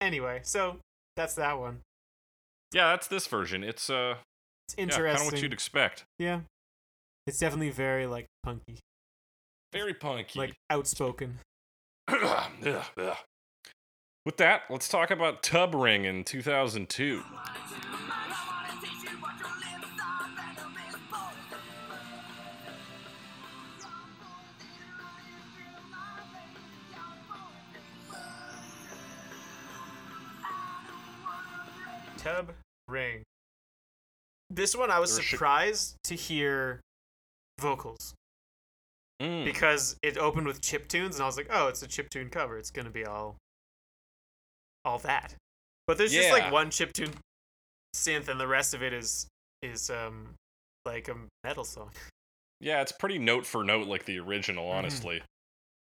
Anyway, so that's that one. Yeah, that's this version. It's, uh, It's yeah, interesting. kind of what you'd expect. Yeah. It's definitely very like punky, Very punky. like outspoken. (coughs) Ugh, ugh. With that, let's talk about Tub Ring in 2002. Tub Ring. This one I was There should- surprised to hear vocals Mm. because it opened with chip tunes and I was like, "Oh, it's a chip tune cover. It's going to be all all that." But there's just like one chip tune synth and the rest of it is is um like a metal song. (laughs) Yeah, it's pretty note for note like the original, Mm-hmm. honestly.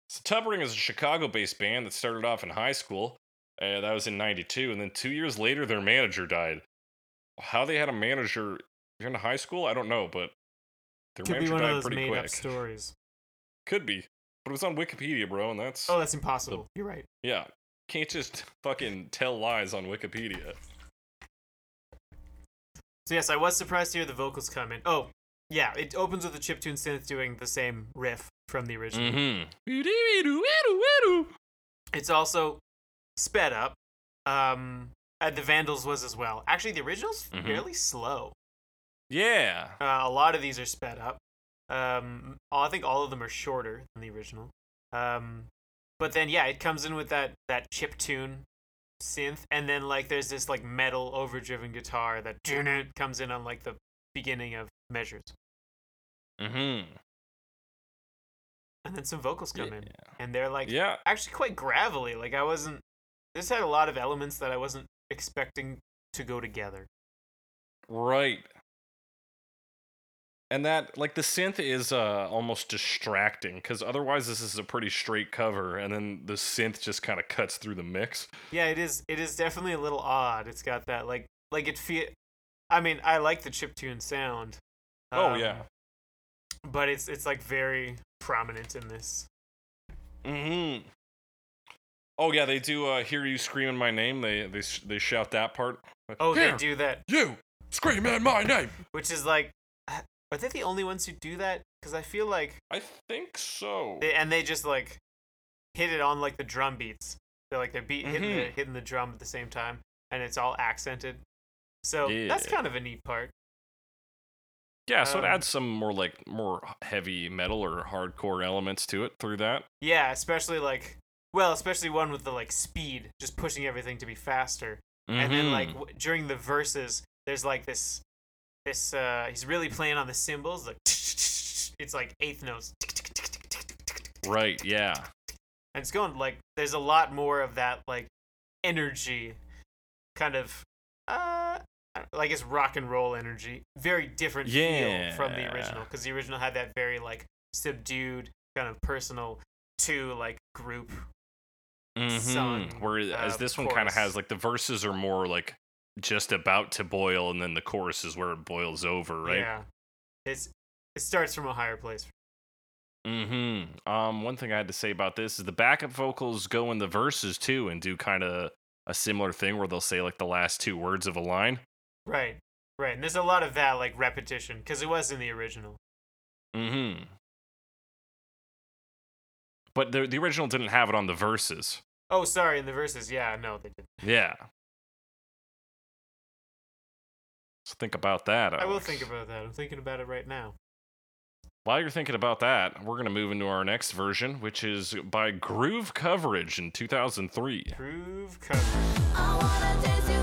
So Tub Ring is a Chicago based band that started off in high school. Uh, that was in 92. And then two years later, their manager died. How they had a manager in high school, I don't know, but their Could manager died pretty made quick. up stories. Could be. But it was on Wikipedia, bro, and that's. Oh, that's impossible. You're right. Yeah. Can't just (laughs) fucking tell lies on Wikipedia. So yes, I was surprised to hear the vocals come in. Oh, yeah, it opens with a chiptune synth doing the same riff from the original. Mm-hmm. It's also sped up. Um, and the Vandals was as well. Actually, the original's Mhm. fairly slow. Yeah. Uh, a lot of these are sped up. Um, I think all of them are shorter than the original. Um, but then yeah, it comes in with that that chip tune synth, and then like there's this like metal overdriven guitar that (laughs) comes in on like the beginning of measures, Mm-hmm. and then some vocals come Yeah. in, and they're like Yeah. actually quite gravelly. Like I wasn't. This had a lot of elements that I wasn't expecting to go together. Right. And that, like, the synth is uh, almost distracting because otherwise, this is a pretty straight cover, and then the synth just kind of cuts through the mix. Yeah, it is. It is definitely a little odd. It's got that like like it feel. I mean, I like the chip tune sound. Oh, um, yeah. But it's it's like very prominent in this. Mm-hmm. Oh, yeah, they do uh, hear you screaming my name. They they, they shout that part. Oh, Here, they do that, You screaming my name. which is like, are they the only ones who do that? Because I feel like I think so. they and they just like hit it on like the drum beats. They're like they're beat hitting the Mhm. hitting the drum at the same time, and it's all accented. So that's kind of a neat part. yeah, so it um, adds some more, like, more heavy metal or hardcore elements to it through that. Yeah, especially like well, especially one with the like speed, just pushing everything to be faster. and then like Mhm. w- during the verses, there's like this, this uh, he's really playing on the cymbals, like it's like eighth notes, right, yeah, and it's going like there's a lot more of that like energy, kind of, uh, like it's rock and roll energy, very different feel from the original because the original had that very like subdued kind of personal to like group hmm sung, Whereas uh, this one kind of has like the verses are more like just about to boil, and then the chorus is where it boils over, right? Yeah, it's it starts from a higher place. Mm-hmm. Um, one thing I had to say about this is the backup vocals go in the verses too and do kind of a similar thing where they'll say like the last two words of a line. Right, right, and there's a lot of that like repetition because it was in the original. Mm-hmm. But the the original didn't have it on the verses. Oh, sorry, in the verses, yeah, no, they didn't. Yeah. So think about that. I will think about that. I'm thinking about it right now. While you're thinking about that, we're gonna move into our next version, which is by Groove Coverage in 2003. Groove cover.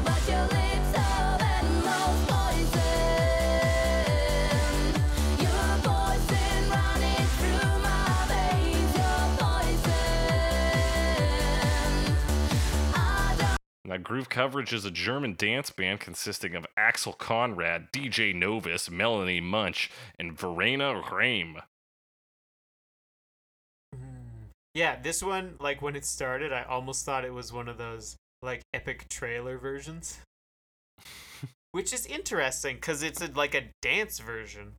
Now, Groove Coverage is a German dance band consisting of Axel Konrad, DJ Novus, Melanie Munch, and Verena Rehm. Yeah, this one, like when it started, I almost thought it was one of those like epic trailer versions, (laughs) which is interesting because it's a, like a dance version.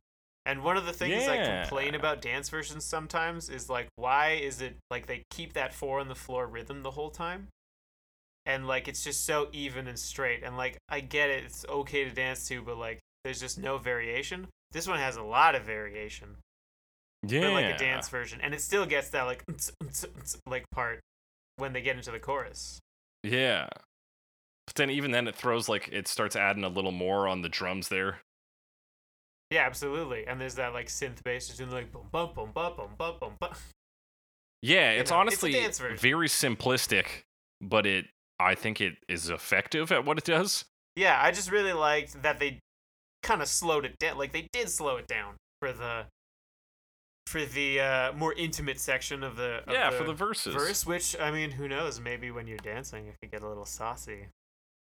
And one of the things I complain about dance versions sometimes is like, why is it like they keep that four on the floor rhythm the whole time? And like it's just so even and straight. And like I get it, it's okay to dance to, but like there's just no variation. This one has a lot of variation Yeah. for like a dance version, and it still gets that like like part when they get into the chorus. Yeah. But then even then it throws like it starts adding a little more on the drums there. Yeah, absolutely. And there's that like synth bass just doing like boom bum bum bum bum bum bum bum. Yeah, You it's know, honestly version. very simplistic, but it I think it is effective at what it does. Yeah, I just really liked that they kind of slowed it down. Like they did slow it down for the for the uh, more intimate section of the of yeah, for the verses. verse. Which I mean, who knows? Maybe when you're dancing, it could get a little saucy.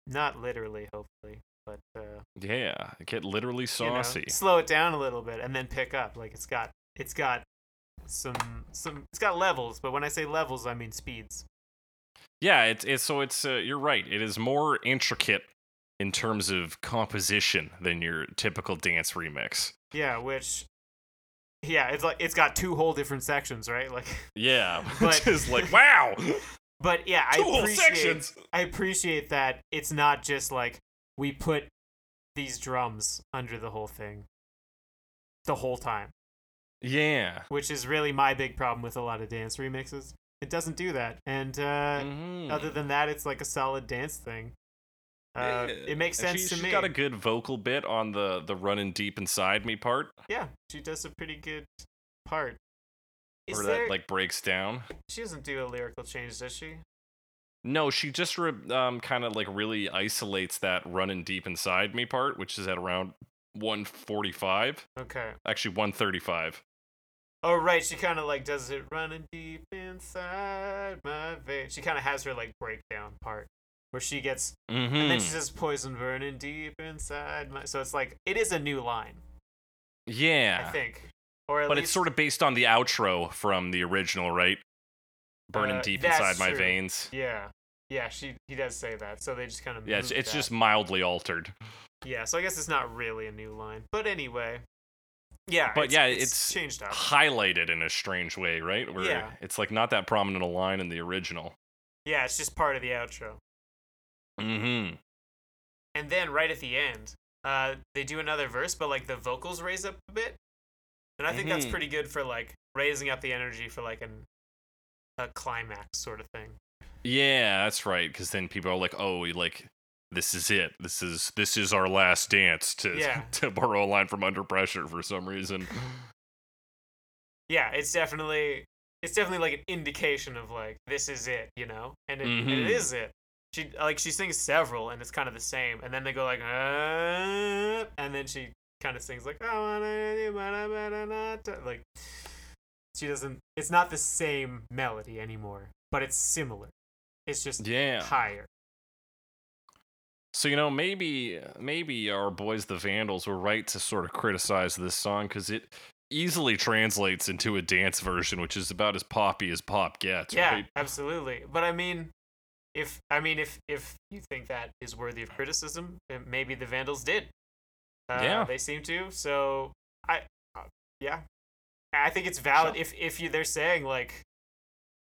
Not literally, hopefully, but uh, Yeah, get literally you know, saucy. slow it down a little bit and then pick up. Like it's got it's got some some it's got levels, but when I say levels, I mean speeds. Yeah, it's it's so it's uh, you're right. It is more intricate in terms of composition than your typical dance remix. Yeah, which yeah, it's like it's got two whole different sections, right? Like (laughs) Yeah, (laughs) But- which is like wow, (laughs) but yeah, I whole appreciate sections. I appreciate that it's not just like we put these drums under the whole thing the whole time, Yeah. which is really my big problem with a lot of dance remixes. It doesn't do that. And uh Mhm. other than that, it's like a solid dance thing. Uh, Yeah. It makes sense she, to she's me. She's got a good vocal bit on the the running deep inside me part, Yeah, she does a pretty good part. Is there? that like breaks down. she doesn't do a lyrical change, does she? No, she just re- um kind of like really isolates that running deep inside me part, which is at around 145, Okay. actually 135. Oh right, she kind of like does it running deep inside my veins. She kind of has her like breakdown part where she gets, Mm-hmm. and then she says poison burning deep inside my. So it's like it is a new line, yeah. I think, or at but least it's sort of based on the outro from the original, right? Burning Uh, deep inside my veins. yeah, yeah. She he does say that, so they just kind of Yeah, it's, it's just mildly altered. yeah. So I guess it's not really a new line, but anyway, yeah. But it's, yeah, it's, it's changed up. highlighted in a strange way, right? Where Yeah. it's like not that prominent a line in the original. Yeah, it's just part of the outro. Mm-hmm. And then right at the end, uh, they do another verse, but like the vocals raise up a bit, and I think that's Mhm. pretty good for like raising up the energy for like an a climax sort of thing. Yeah, that's right. Because then people are like, "Oh, like this is it. This is this is our last dance." To Yeah. (laughs) to borrow a line from Under Pressure for some reason. (sighs) Yeah, it's definitely it's definitely like an indication of like this is it, you know, and it, and it Mhm. is it. she like she sings several and it's kind of the same and then they go like uh, and then she kind of sings like I wanna do but I better not to-" like she doesn't it's not the same melody anymore but it's similar it's just Yeah. higher So you know, maybe maybe our boys the Vandals were right to sort of criticize this song because it easily translates into a dance version, which is about as poppy as pop gets. yeah right? absolutely but i mean if i mean if if you think that is worthy of criticism maybe the vandals did uh, Yeah. they seem to so i uh, yeah i think it's valid if if you they're saying like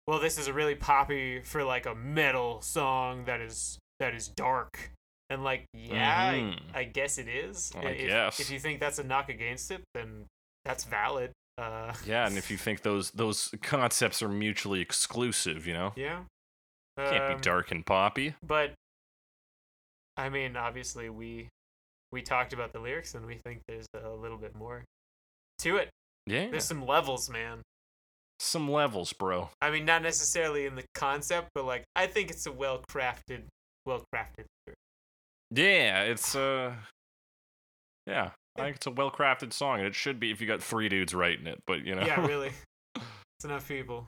well this is a really poppy for like a metal song that is that is dark and like yeah Mhm. I, I guess it is I if, guess. if you think that's a knock against it then that's valid uh Yeah, and if you (laughs) think those those concepts are mutually exclusive, you know, yeah can't Um, be dark and poppy. but I mean, obviously we we talked about the lyrics and we think there's a little bit more to it. Yeah, There's some levels, man. some levels, bro. I mean, not necessarily in the concept, but like I think it's a well crafted, well crafted. Yeah, it's uh, yeah, I think it's a well crafted song, and it should be if you got three dudes writing it. But you know, Yeah, really. (laughs) it's enough people.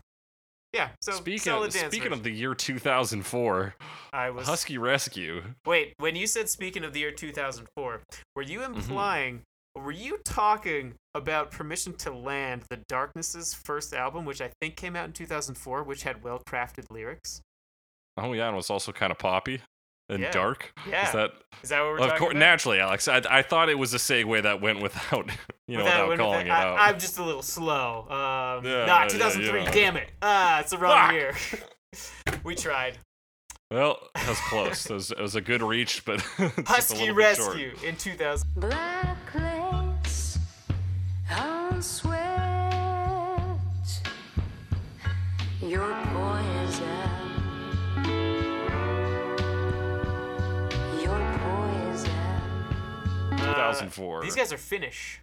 Yeah. So speaking solid of, speaking of the year 2004, I was Husky Rescue. wait when you said speaking of the year 2004, were you Mm-hmm. implying? Were you talking about Permission to Land, the Darkness's first album, which I think came out in 2004, which had well crafted lyrics? Oh yeah, and it was also kind of poppy and Yeah. dark. Yeah. Is that Is that what we're of talking course about? naturally, Alex? I, I thought it was a segue that went without (laughs) you know Without- without, without- calling it out. I'm just a little slow. Um, Yeah, nah, 2003. yeah. Damn it. Ah, it's the wrong Fuck. year. (laughs) we tried. Well, that was close. it, was, it was a good reach, but (laughs) just a Husky bit short. Rescue in 2000. Black lace on sweat. Your poison. 2004. These guys are Finnish.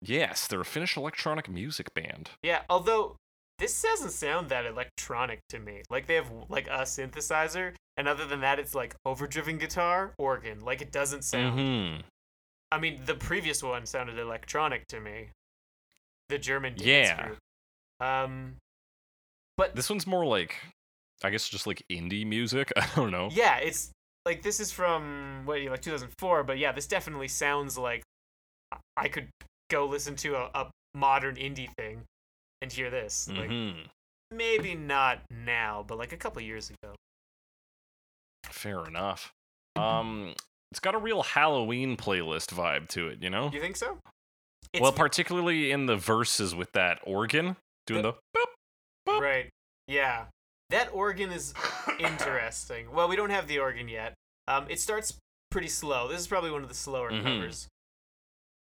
Yes, they're a Finnish electronic music band. Yeah, although this doesn't sound that electronic to me. Like they have like a synthesizer, and other than that, it's like overdriven guitar, organ. Like it doesn't sound. Mm-hmm. I mean, the previous one sounded electronic to me. The German dance Yeah. group. Um, but This one's more like, I guess, just like indie music. (laughs) I don't know. yeah, it's like this is from what like 2004, but yeah, this definitely sounds like I- could go listen to a, a modern indie thing and hear this. Like hmm maybe not now, but like a couple years ago. Fair enough. Um, it's got a real Halloween playlist vibe to it, you know. You think so? It's well, particularly in the verses with that organ doing the. boop, boop. right. Yeah, that organ is interesting. Well, we don't have the organ yet. Um, it starts pretty slow. This is probably one of the slower Mhm. covers.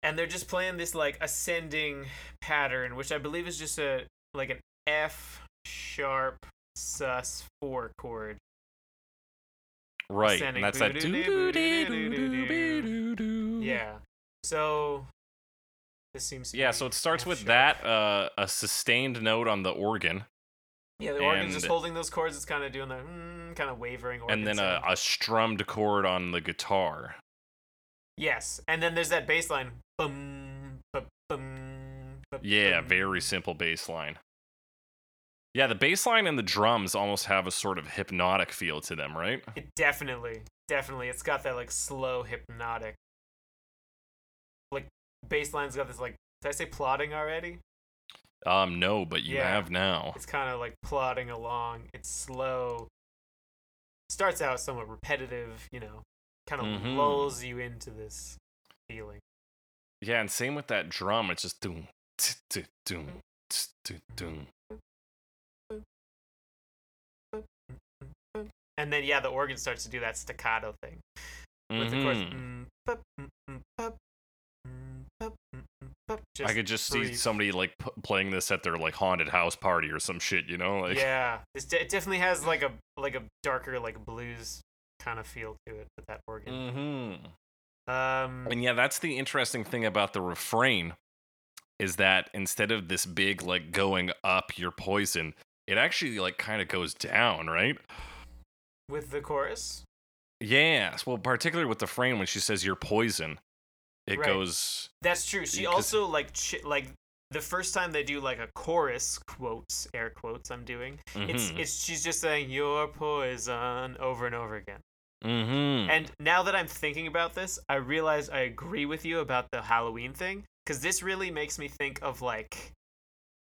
And they're just playing this like ascending pattern, which I believe is just a like an F sharp sus four chord. Right, Ascending. and that's that. Yeah. So this seems Yeah, so it starts with that, uh, a sustained note on the organ, Yeah, the organ's just holding those chords. It's kind of doing the mm, kind of wavering organ and then a, a strummed chord on the guitar. Yes, and then there's that bass line. Bum, bum, bum, bum, Yeah, very simple bass line. Yeah, the bass line and the drums almost have a sort of hypnotic feel to them, right? It definitely, definitely, it's got that like slow hypnotic. Like bass line's got this like. Did I say plotting already? Um, no, but you Yeah. have now. It's kind of like plodding along. It's slow. Starts out somewhat repetitive, you know, kind of Mhm. lulls you into this feeling. Yeah, and same with that drum. It's just doom, doom, mm. tsk, tsk, doom. And then yeah, the organ starts to do that staccato thing. with the chorus. Mm-hmm. Mm, pup, I could just see somebody like p- playing this at their like haunted house party or some shit, you know? Like, yeah, it's de- it definitely has like a like a darker like blues kind of feel to it with that organ. Mm-hmm. Um, And yeah, that's the interesting thing about the refrain is that instead of this big like going up your poison, it actually like kind of goes down, right? with the chorus. Yes, well, particularly with the frame when she says "you're poison," it Right. goes. That's true. She Because- also like ch- like the first time they do like a chorus quotes air quotes I'm doing. It's Mhm. it's she's just saying "You're poison" over and over again. Mhm. And now that I'm thinking about this, I realize I agree with you about the Halloween thing because this really makes me think of like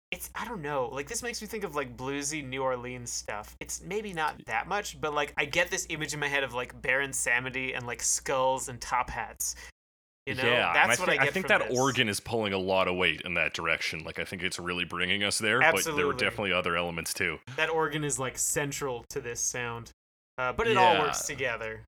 it's I don't know like this makes me think of like bluesy New Orleans stuff. It's maybe not that much, but like I get this image in my head of like Baron Samedi and like skulls and top hats. You know, yeah, that's I what think, I get I think that this. organ is pulling a lot of weight in that direction. Like I think it's really bringing us there, but there Absolutely. were definitely other elements too. That organ is like central to this sound, uh, but it all works together.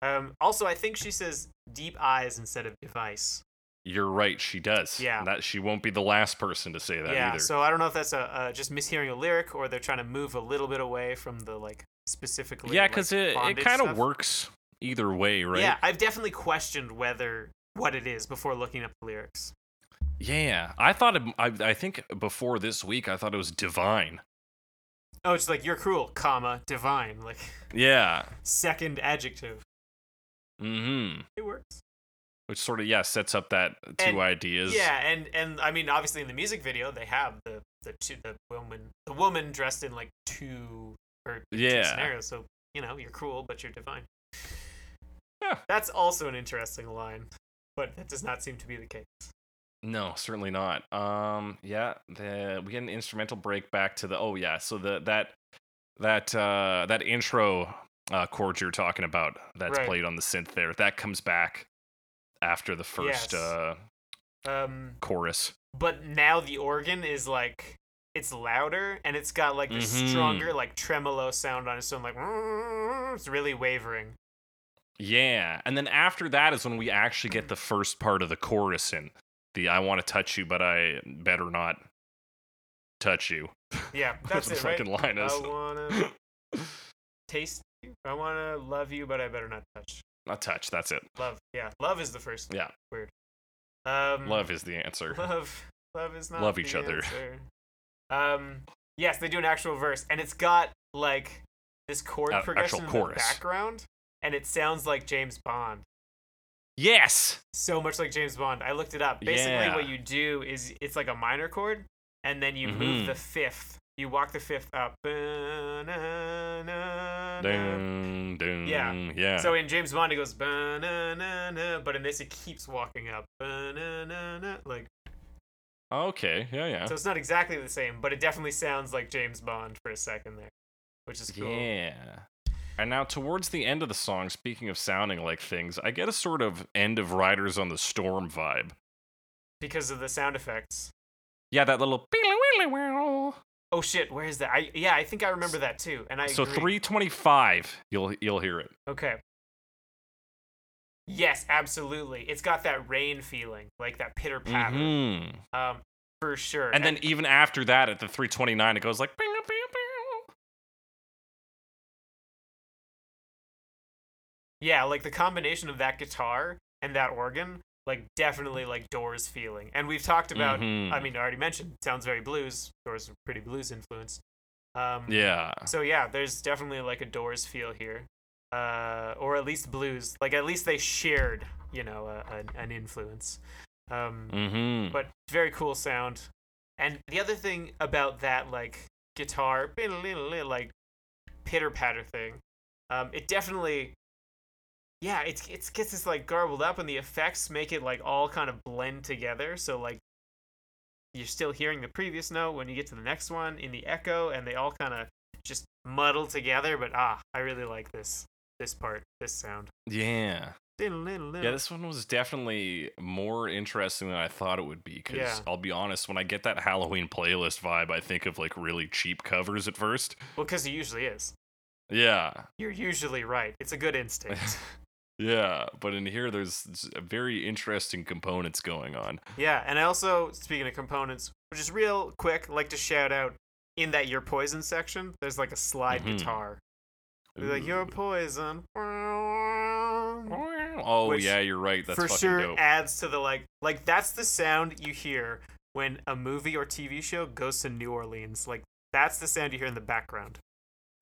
Um, also, I think she says deep eyes instead of device. You're right, she does. Yeah. And that she won't be the last person to say that yeah, either. so I don't know if that's a, uh just mishearing a lyric or they're trying to move a little bit away from the like specifically. yeah, because because it, it kind of works either way, right? Yeah, I've definitely questioned whether what it is before looking up the lyrics. Yeah, I thought it, I, I think before this week I thought it was divine. Oh, it's like you're cruel, comma divine, like Yeah. second adjective. Mm-hmm. It works. Which sort of yeah sets up that two And- ideas. Yeah, and and I mean, obviously in the music video they have the the two the woman the woman dressed in like two or two Yeah. scenarios. So you know you're cruel, but you're divine. That's also an interesting line, but that does not seem to be the case. No, certainly not. Um, yeah, the we get an instrumental break back to the oh yeah, so the that that uh that intro uh chord you're talking about that's Right. played on the synth there that comes back after the first Yes. uh Um, chorus. but now the organ is like it's louder and it's got like this Mhm. stronger like tremolo sound on it. So I'm like, it's really wavering. Yeah, and then after that is when we actually get the first part of the chorus in the "I want to touch you, but I better not touch you." Yeah, (laughs) that's the it, right? line is. I wanna taste you. I wanna love you, but I better not touch. not touch. That's it. Love, yeah, love is the first Yeah, Weird. Um, love is the answer. (laughs) love, love is not Love each other. Um, yes, they do an actual verse, and it's got like this chord Uh, progression in the background, and it sounds like James Bond. Yes. So much like James Bond. I looked it up. Basically, Yeah. what you do is it's like a minor chord, and then you Mhm. move the fifth. You walk the fifth up. Ba-na-na-na. Dun, dun, Yeah. Yeah. So in James Bond, it goes but in this, it keeps walking up. Like, okay. Yeah. Yeah. so it's not exactly the same, but it definitely sounds like James Bond for a second there, which is cool. Yeah. And now, towards the end of the song, speaking of sounding like things, I get a sort of end of Riders on the Storm vibe. Because of the sound effects. Yeah, that little. Oh shit, where is that? I yeah, I think I remember that too, and I So agree. 325, you'll you'll hear it. Okay. Yes, absolutely. It's got that rain feeling, like that pitter patter. Mhm. Um, for sure. And then even after that, at the 329, it goes like. "Bing, bing, bing." Yeah, like the combination of that guitar and that organ, like definitely like Doors feeling. And we've talked about. Mhm. I mean, I already mentioned sounds very blues. Doors are pretty blues influenced. Um, Yeah. So yeah, there's definitely like a Doors feel here, uh, or at least blues. Like at least they shared, you know, a, an an influence. Um, Mm-hmm. but very cool sound. And the other thing about that like guitar like pitter patter thing, um, it definitely yeah, it's it's gets this like garbled up and the effects make it like all kind of blend together. So like you're still hearing the previous note when you get to the next one in the echo and they all kind of just muddle together, but ah, I really like this this part, this sound. yeah. Yeah, this one was definitely more interesting than I thought it would be. Because Yeah. I'll be honest, when I get that Halloween playlist vibe, I think of like really cheap covers at first. well, because it usually is. Yeah, You're usually right. It's a good instinct. (laughs) yeah. But in here, there's very interesting components going on. Yeah, and I also, speaking of components, which is real quick, like to shout out in that Your Poison section, there's like a slide Mhm. guitar. They're like, Your Poison. Oh Which yeah, you're right. That's for fucking sure dope. adds to the like, like that's the sound you hear when a movie or TV show goes to New Orleans. Like, that's the sound you hear in the background.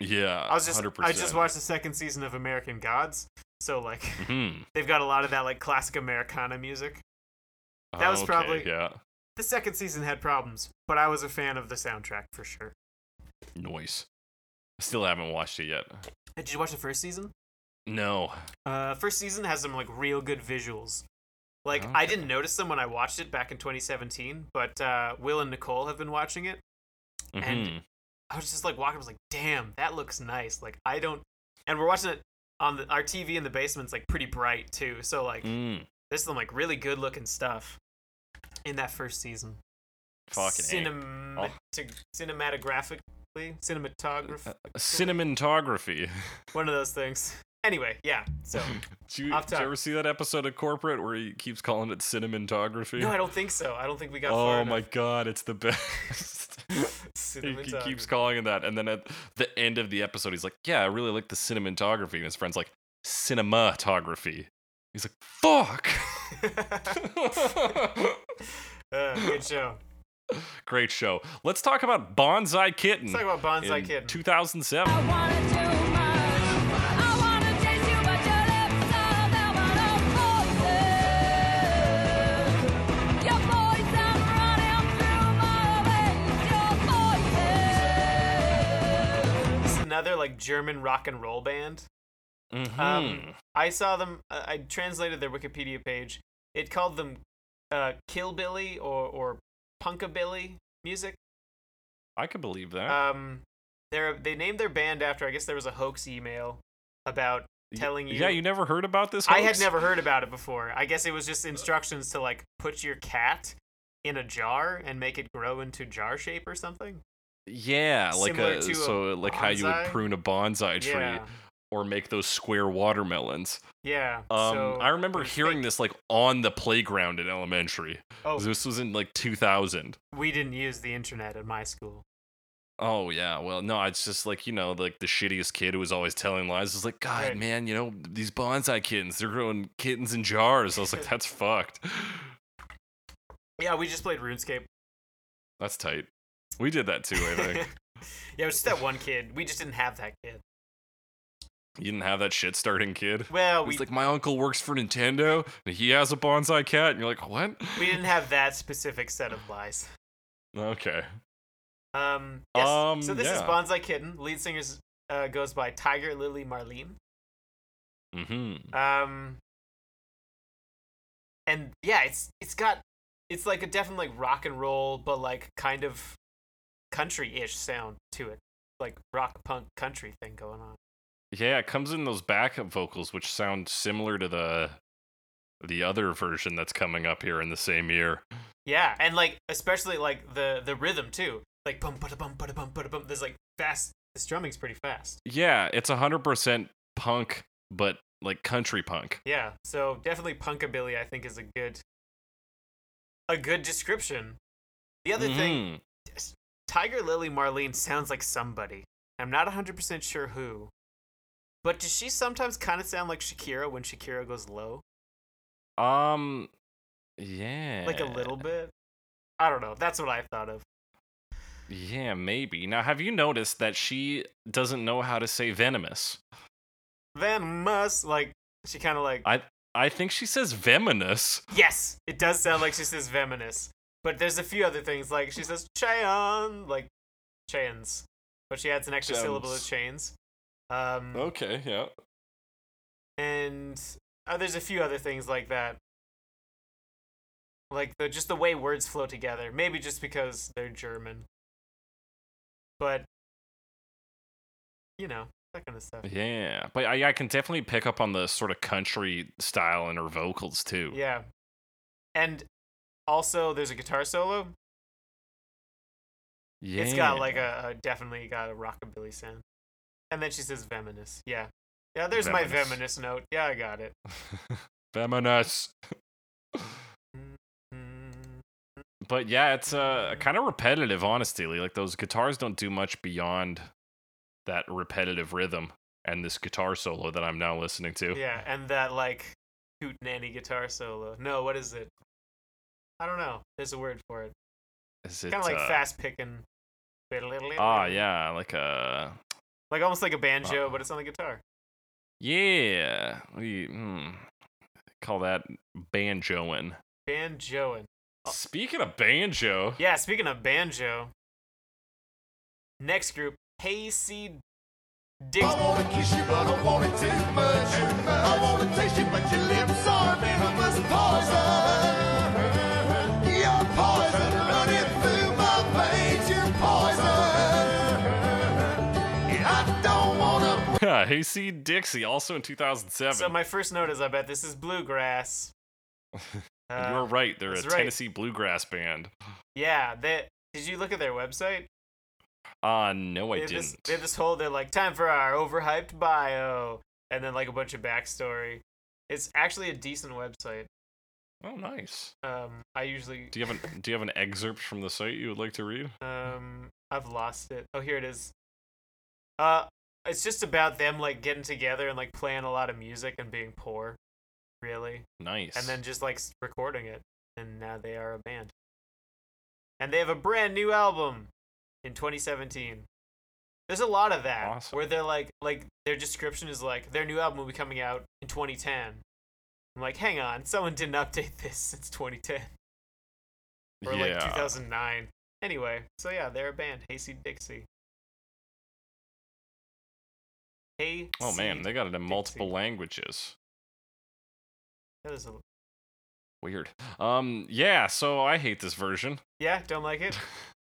Yeah, I was just 100%. I just watched the second season of American Gods, so like Mhm. (laughs) they've got a lot of that like classic Americana music. That was Okay, probably- yeah. The second season had problems, but I was a fan of the soundtrack for sure. Noise. Still haven't watched it yet. Did you watch the first season? No. Uh, first season has some like real good visuals. Like I didn't notice them when I watched it back in 2017, but uh, Will and Nicole have been watching it. And- Mhm. I was just like walking. I was like, "Damn, that looks nice." Like I don't, and we're watching it on the our TV in the basement's like pretty bright too. So like Mm. there's some like really good looking stuff in that first season. Fucking. Cinemat- cinematographically, cinematography, Uh, Cinematography. one of those things. Anyway, yeah. So (laughs) Did you, Off did you ever see that episode of Corporate where he keeps calling it cinematography? no, I don't think so. I don't think we got. far Oh my enough. god, it's the best. (laughs) he, he keeps calling it that, and then at the end of the episode, he's like, "Yeah, I really like the cinematography," and his friend's like, "Cinematography." He's like, "Fuck." (laughs) Uh, good show. Great show. Let's talk about Bonsai Kitten. Let's talk about Bonsai in Kitten. 2007. Another like German rock and roll band. Mhm. Um, I saw them. Uh, I translated their Wikipedia page. It called them uh, Killbilly or or Punkabilly music. I could believe that. Um, they're they named their band after. I guess there was a hoax email about telling you. yeah, you never heard about this? I had never heard about it before. I guess it was just instructions to like put your cat in a jar and make it grow into jar shape or something. Yeah, like a to a so like how you would prune a bonsai tree Yeah, or make those square watermelons. yeah. Um, so I remember hearing fake. this like on the playground in elementary. Oh, This was in like 2000. we didn't use the internet at my school. Oh yeah, well no, it's just like you know like the shittiest kid who was always telling lies. It's like God, Right. man, you know these bonsai kittens, they're growing kittens in jars. I was like, (laughs) that's fucked. Yeah, we just played RuneScape. That's tight. We did that too. I think (laughs) yeah, it was just that one kid. We just didn't have that kid. you didn't have that shit starting kid. Well, we He's like, my uncle works for Nintendo, and he has a bonsai cat. And you're like, what? we didn't have that specific set of lies. Okay. Um, yes. Um, so this is. Bonsai Kitten. Lead singer uh, goes by Tiger Lily Marlene. Mm-hmm. Um, and yeah, it's it's got it's like a definitely like rock and roll, but like kind of country-ish sound to it, like rock punk country thing going on. Yeah, it comes in those backup vocals, which sound similar to the the other version that's coming up here in the same year. Yeah, and like especially like the the rhythm too, like bum bada bum bada bum bada bum. There's like fast. This drumming's pretty fast. Yeah, it's hundred percent punk, but like country punk. Yeah, so definitely punkabilly. I think is a good a good description. The other thing, Mhm. Tiger Lily Marlene sounds like somebody. I'm not 100% sure who. But does she sometimes kind of sound like Shakira when Shakira goes low? Um, yeah, Like a little bit? I don't know. That's what I thought of. Yeah, maybe. Now, have you noticed that she doesn't know how to say venomous? Venomous. Like, she kind of like. I I think she says venomous. Yes! It does sound like she says venomous. But there's a few other things. Like, she says chayon. Like, chains. But she adds an extra syllable of Chains. chains. Um, Okay, yeah. and uh, there's a few other things like that like the just the way words flow together maybe just because they're german but you know that kind of stuff Yeah, but I, I can definitely pick up on the sort of country style in her vocals too. yeah and also there's a guitar solo yeah. it's got like a, a definitely got a rockabilly sound and then she says venomous yeah yeah there's my Venomous. venomous note yeah i got it (laughs) venomous. Mm, But yeah, it's uh, kind of repetitive, honestly. Like those guitars don't do much beyond that repetitive rhythm and this guitar solo that I'm now listening to. Yeah, and that like hoot nanny guitar solo. No, what is it? I don't know. There's a word for it. it. Is it, Kind of like uh, fast picking. Ah, yeah, like a like almost like a banjo, but it's on the guitar. Yeah. We hmm, call that banjoing. Banjoing. Speaking of banjo, Yeah, speaking of banjo, next group, Hayseed Dixie. I wanna kiss you, but I want it too much. I wanna taste you, but your lips are venomous poison. Wanna. Dixie, also in 2007. So my first note is, I bet this is bluegrass. (laughs) Uh, You're right. They're a right. Tennessee bluegrass band. Yeah, they, did you look at their website? Uh, no, I didn't. This, they have this whole, they're like, time for our overhyped bio, and then like a bunch of backstory. It's actually a decent website. Oh, nice. Um, I usually, Do you have an Do you have an (laughs) excerpt from the site you would like to read? um, I've lost it. Oh, here it is. Uh, it's just about them like getting together and like playing a lot of music and being poor, really, Nice. and then just like recording it, and now they are a band. And they have a brand new album in 2017. There's a lot of that Awesome. where they're like, like their description is like their new album will be coming out in 2010. I'm like, hang on, someone didn't update this since 2010 or like 2009. Anyway, so yeah, they're a band, Hayseed Dixie. Oh man, they got it in multiple languages. That is a, Weird. Um, yeah. So I hate this version. yeah, don't like it. (laughs)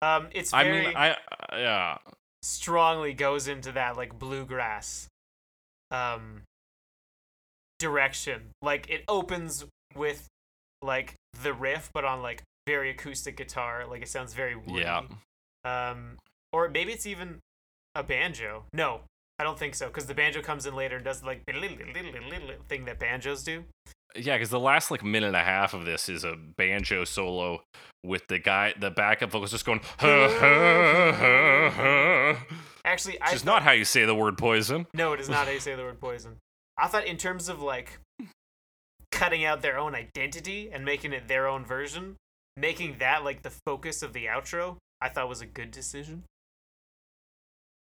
Um, it's I mean, I uh, yeah. strongly goes into that like bluegrass, um, direction. Like it opens with like the riff, but on like very acoustic guitar. Like it sounds very woody. Yeah. Um, or maybe it's even a banjo. No, I don't think so, because the banjo comes in later and does like thing that banjos do. Yeah, because the last like minute and a half of this is a banjo solo with the guy, the backup vocals just going. Actually, I which is not how you say the word poison. No, it is not how you (laughs) say the word poison. I thought in terms of like cutting out their own identity and making it their own version, making that like the focus of the outro, I thought was a good decision.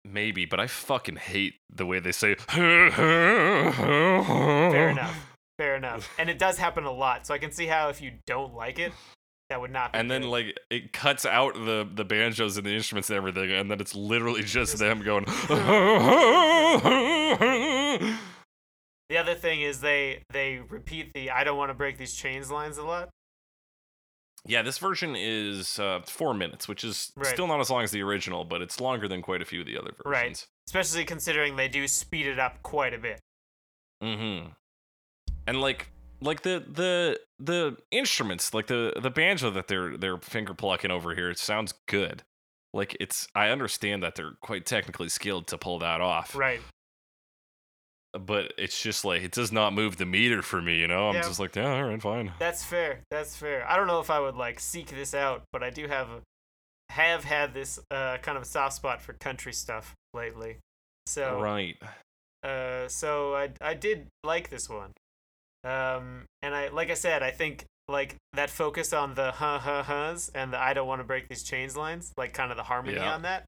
Maybe, but I fucking hate the way they say. Fair (laughs) enough. Fair enough. And it does happen a lot, so I can see how if you don't like it, that would not be And then good. like it cuts out the the banjos and the instruments and everything, and then it's literally just them going. the other thing is they they repeat the I don't want to break these chains lines a lot. Yeah, this version is uh, four minutes, which is Right. still not as long as the original, but it's longer than quite a few of the other versions. Right. Especially considering they do speed it up quite a bit. Mm-hmm. And like like the the the instruments, like the the banjo that they're they're finger plucking over here, it sounds good. Like it's I understand that they're quite technically skilled to pull that off. Right. But it's just like it does not move the meter for me, you know? I'm Yeah. just like, yeah, all right, fine. That's fair. That's fair. I don't know if I would like seek this out, but I do have have had this uh, kind of a soft spot for country stuff lately. So Right. uh, so I I did like this one. Um, and I like I said, I think like that focus on the huh huh huhs and the I don't want to break these chains lines, like kind of the harmony Yeah. on that,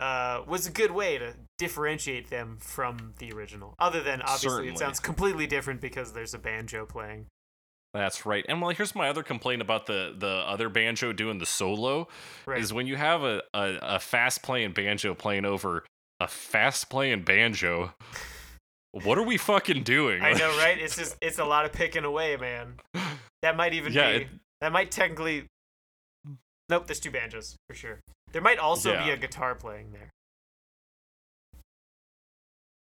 uh, was a good way to differentiate them from the original. Other than obviously Certainly. it sounds completely different because there's a banjo playing. That's right. And well, here's my other complaint about the the other banjo doing the solo Right. is when you have a, a, a fast playing banjo playing over a fast playing banjo. What are we fucking doing? I know, right? It's just it's a lot of picking away, man. (laughs) That might even Yeah, be it- that might technically Nope, there's two banjos for sure. There might also be a guitar playing there.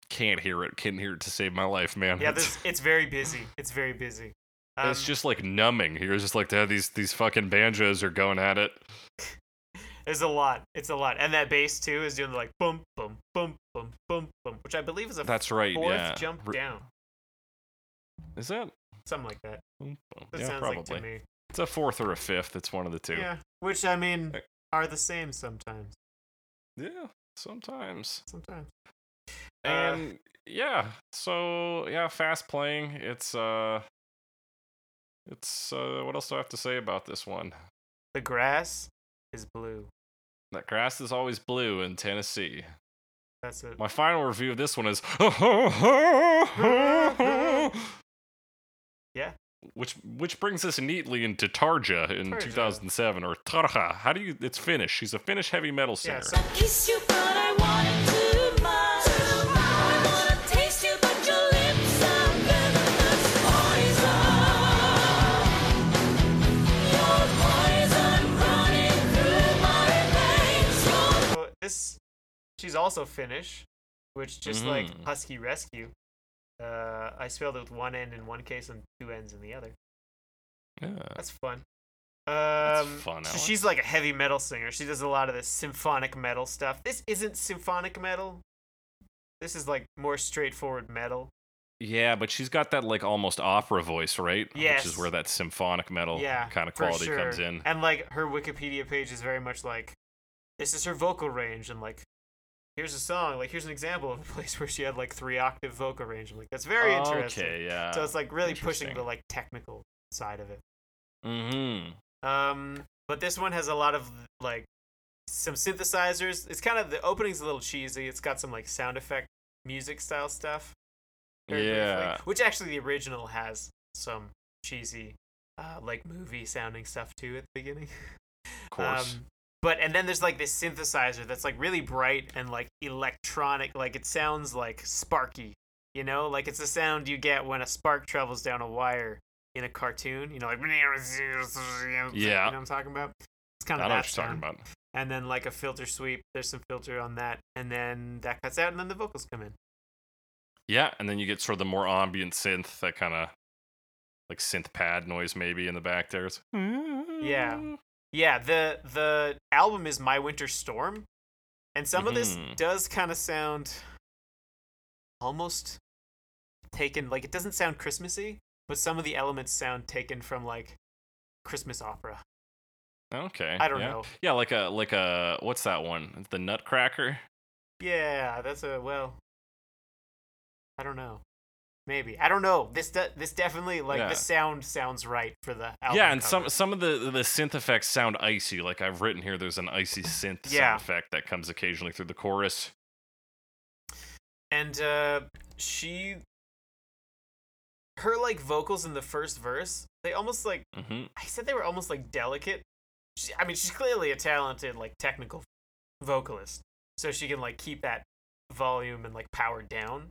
Can't hear it. Can't hear it to save my life, man. Yeah, this (laughs) it's very busy. It's very busy. Um, it's just like numbing. You're just like, yeah, these these fucking banjos are going at it. (laughs) there's a lot. It's a lot. And that bass too is doing the like boom boom boom boom boom boom, which I believe is a That's right. fourth yeah. jump Re- down. Is that? Something like that. That yeah, sounds probably. like to me. It's a fourth or a fifth. It's one of the two. Yeah. Which I mean Uh, are the same sometimes. Yeah, sometimes. Sometimes. Uh, And yeah, so yeah, fast playing. It's uh, it's uh, what else do I have to say about this one? the grass is blue. That grass is always blue in Tennessee. That's it. My final review of this one is (laughs) (laughs) Yeah. Which which brings us neatly into Tarja in Tarja. 2007 or Tarja. How do you it's Finnish. She's a Finnish heavy metal singer. Yeah, so Kiss you, but I want it too much. I wanna taste you, but your lips are venomous poison. Your poison running through my veins. Your So this, she's also Finnish, which just like Mhm. Husky Rescue. Uh, I spelled it with one N in one case and two N's in the other. Yeah. That's fun. Um, fun, so she's like a heavy metal singer. She does a lot of this symphonic metal stuff. This isn't symphonic metal. This is like more straightforward metal. Yeah, but she's got that like almost opera voice, right? Which is where that symphonic metal yeah, kind of quality comes in. And like her Wikipedia page is very much like, this is her vocal range, and like, here's a song. Like here's an example of a (laughs) place where she had like three octave vocal range. I'm like, that's very interesting. Okay, yeah. So it's like really pushing the like technical side of it. Mm-hmm. Um, but this one has a lot of like some synthesizers. It's kind of the opening's a little cheesy. It's got some like sound effect music style stuff. very briefly, Yeah. which actually the original has some cheesy, uh, like movie sounding stuff too at the beginning. Of course. (laughs) Um, but and then there's like this synthesizer that's like really bright and like electronic. Like it sounds like sparky. You know, like it's the sound you get when a spark travels down a wire in a cartoon. You know, like Yeah. You know what I'm talking about? It's kind I of know that what you're talking sound. about. And then like a filter sweep. There's some filter on that, and then that cuts out, and then the vocals come in. Yeah, and then you get sort of the more ambient synth, that kind of like synth pad noise maybe in the back there. It's- Yeah. Yeah, the the album is My Winter Storm, and some of this Mhm. does kind of sound almost taken like it doesn't sound Christmassy, but some of the elements sound taken from like Christmas opera. Okay. I don't yeah. know. Yeah, like a like a what's that one? The Nutcracker. Yeah, that's a well. I don't know. Maybe I don't know. This de- this definitely like Yeah. the sound sounds right for the album. yeah, and cover. some some of the the synth effects sound icy. Like I've written here, there's an icy synth Yeah. sound effect that comes occasionally through the chorus. and uh she her like vocals in the first verse they almost like hmm i said they were almost like delicate she, i mean she's clearly a talented like technical vocalist so she can like keep that volume and like power down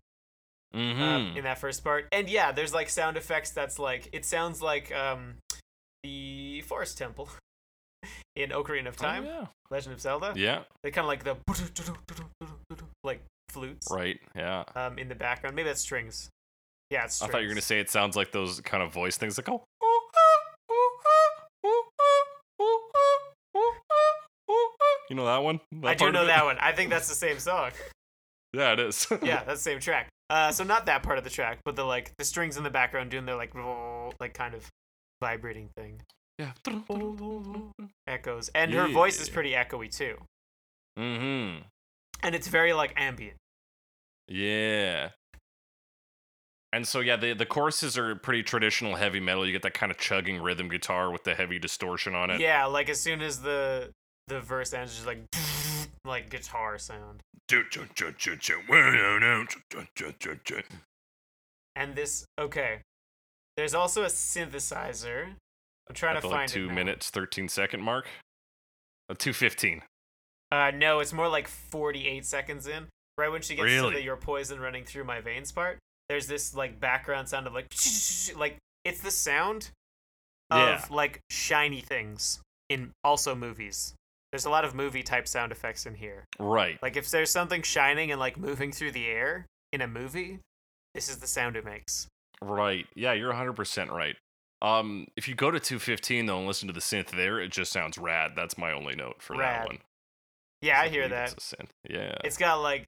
hmm um, in that first part and yeah there's like sound effects that's like it sounds like um the forest temple (laughs) in ocarina of time Oh, yeah. legend of zelda Yeah. they kind of like the (laughs) like flutes Right. Yeah. um, in the background. Maybe that's strings. Yeah, it's I thought you were gonna say it sounds like those kind of voice things that go. You know that one? I do of know that one. I think (laughs) that's the same song. Yeah, it is. Yeah, that's the same track. Uh, so not that part of the track, but the like the strings in the background doing their like like kind of vibrating thing, yeah. echoes, and her voice is pretty echoey too, Mm-hmm. and it's very like ambient. Yeah. And so yeah, the the choruses are pretty traditional heavy metal. You get that kind of chugging rhythm guitar with the heavy distortion on it. Yeah, like as soon as the the verse ends, it's just like (laughs) like guitar sound. And this okay, there's also a synthesizer. I'm trying At to the like find two it now. minutes thirteen second mark. Uh, two fifteen. Uh, no, it's more like 48 seconds in. Right when she gets to the "Your poison running through my veins" part, there's this like background sound of like (laughs) like it's the sound of Yeah. like shiny things in also movies. There's a lot of movie type sound effects in here. Right. Like if there's something shining and like moving through the air in a movie, this is the sound it makes. Right. Yeah, you're 100% right. Um, if you go to 215 though and listen to the synth there, it just sounds rad. That's my only note for Rad. that one. Yeah, I hear that. It's a synth. Yeah. It's got like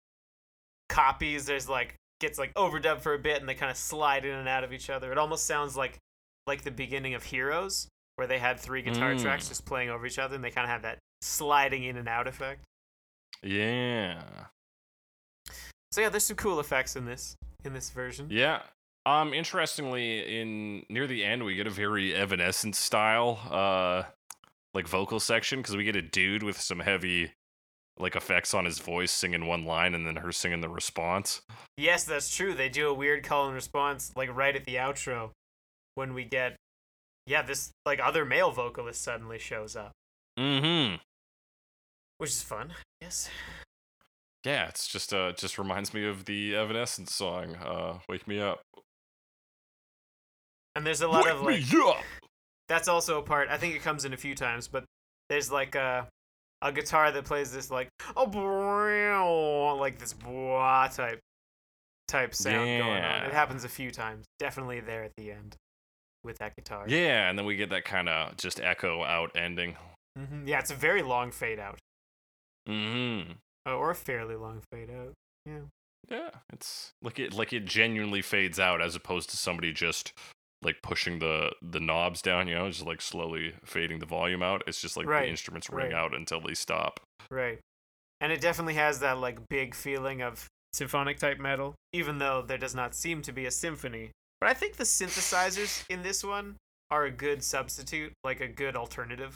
copies. There's like gets like overdubbed for a bit, and they kind of slide in and out of each other. It almost sounds like like the beginning of Heroes, where they had three guitar tracks Mm. just playing over each other, and they kind of have that sliding in and out effect. yeah. So yeah, there's some cool effects in this in this version. Yeah. Um, interestingly, in near the end, we get a very Evanescence style, uh, like vocal section because we get a dude with some heavy, like effects on his voice, singing one line and then her singing the response. Yes, that's true. They do a weird call and response like right at the outro when we get yeah, this like other male vocalist suddenly shows up, Mm-hmm. Which is fun. Yes. Yeah, it's just uh just reminds me of the Evanescence song, uh, Wake Me Up. And there's a lot Wake of like me up! that's also a part. I think it comes in a few times, but there's like a a guitar that plays this like oh like this blah type type sound going on. It happens a few times. Definitely there at the end with that guitar. Yeah, and then we get that kind of just echo out ending. hmm Yeah, it's a very long fade out, Mm-hmm. uh, or a fairly long fade out. Yeah. Yeah, it's like it like it genuinely fades out as opposed to somebody just like pushing the the knobs down, you know, just like slowly fading the volume out. It's just like Right, the instruments ring right. out until they stop. Right. And it definitely has that like big feeling of symphonic type metal, even though there does not seem to be a symphony. But I think the synthesizers in this one are a good substitute, like a good alternative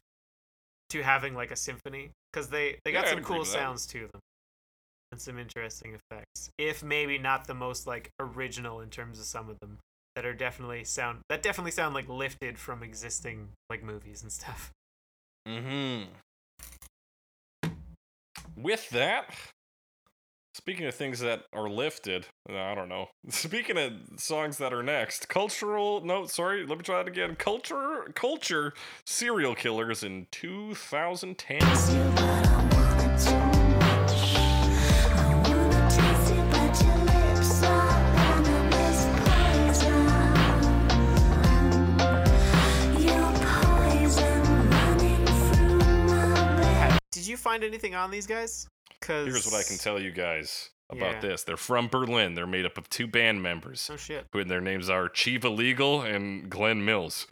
to having like a symphony because they they got Yeah, some cool sounds to them and some interesting effects. If maybe not the most like original in terms of some of them that are definitely sound that definitely sound like lifted from existing like movies and stuff. Mm-hmm. With that, speaking of things that are lifted, uh, I don't know. (laughs) Speaking of songs that are next, cultural. No, sorry. Let me try it again. Culture, culture, serial killers in 2010. Did you find anything on these guys? Cause Here's what I can tell you guys about Yeah. this. They're from Berlin. They're made up of two band members. Oh shit. who their names are Chiva Legal and Glenn Mills.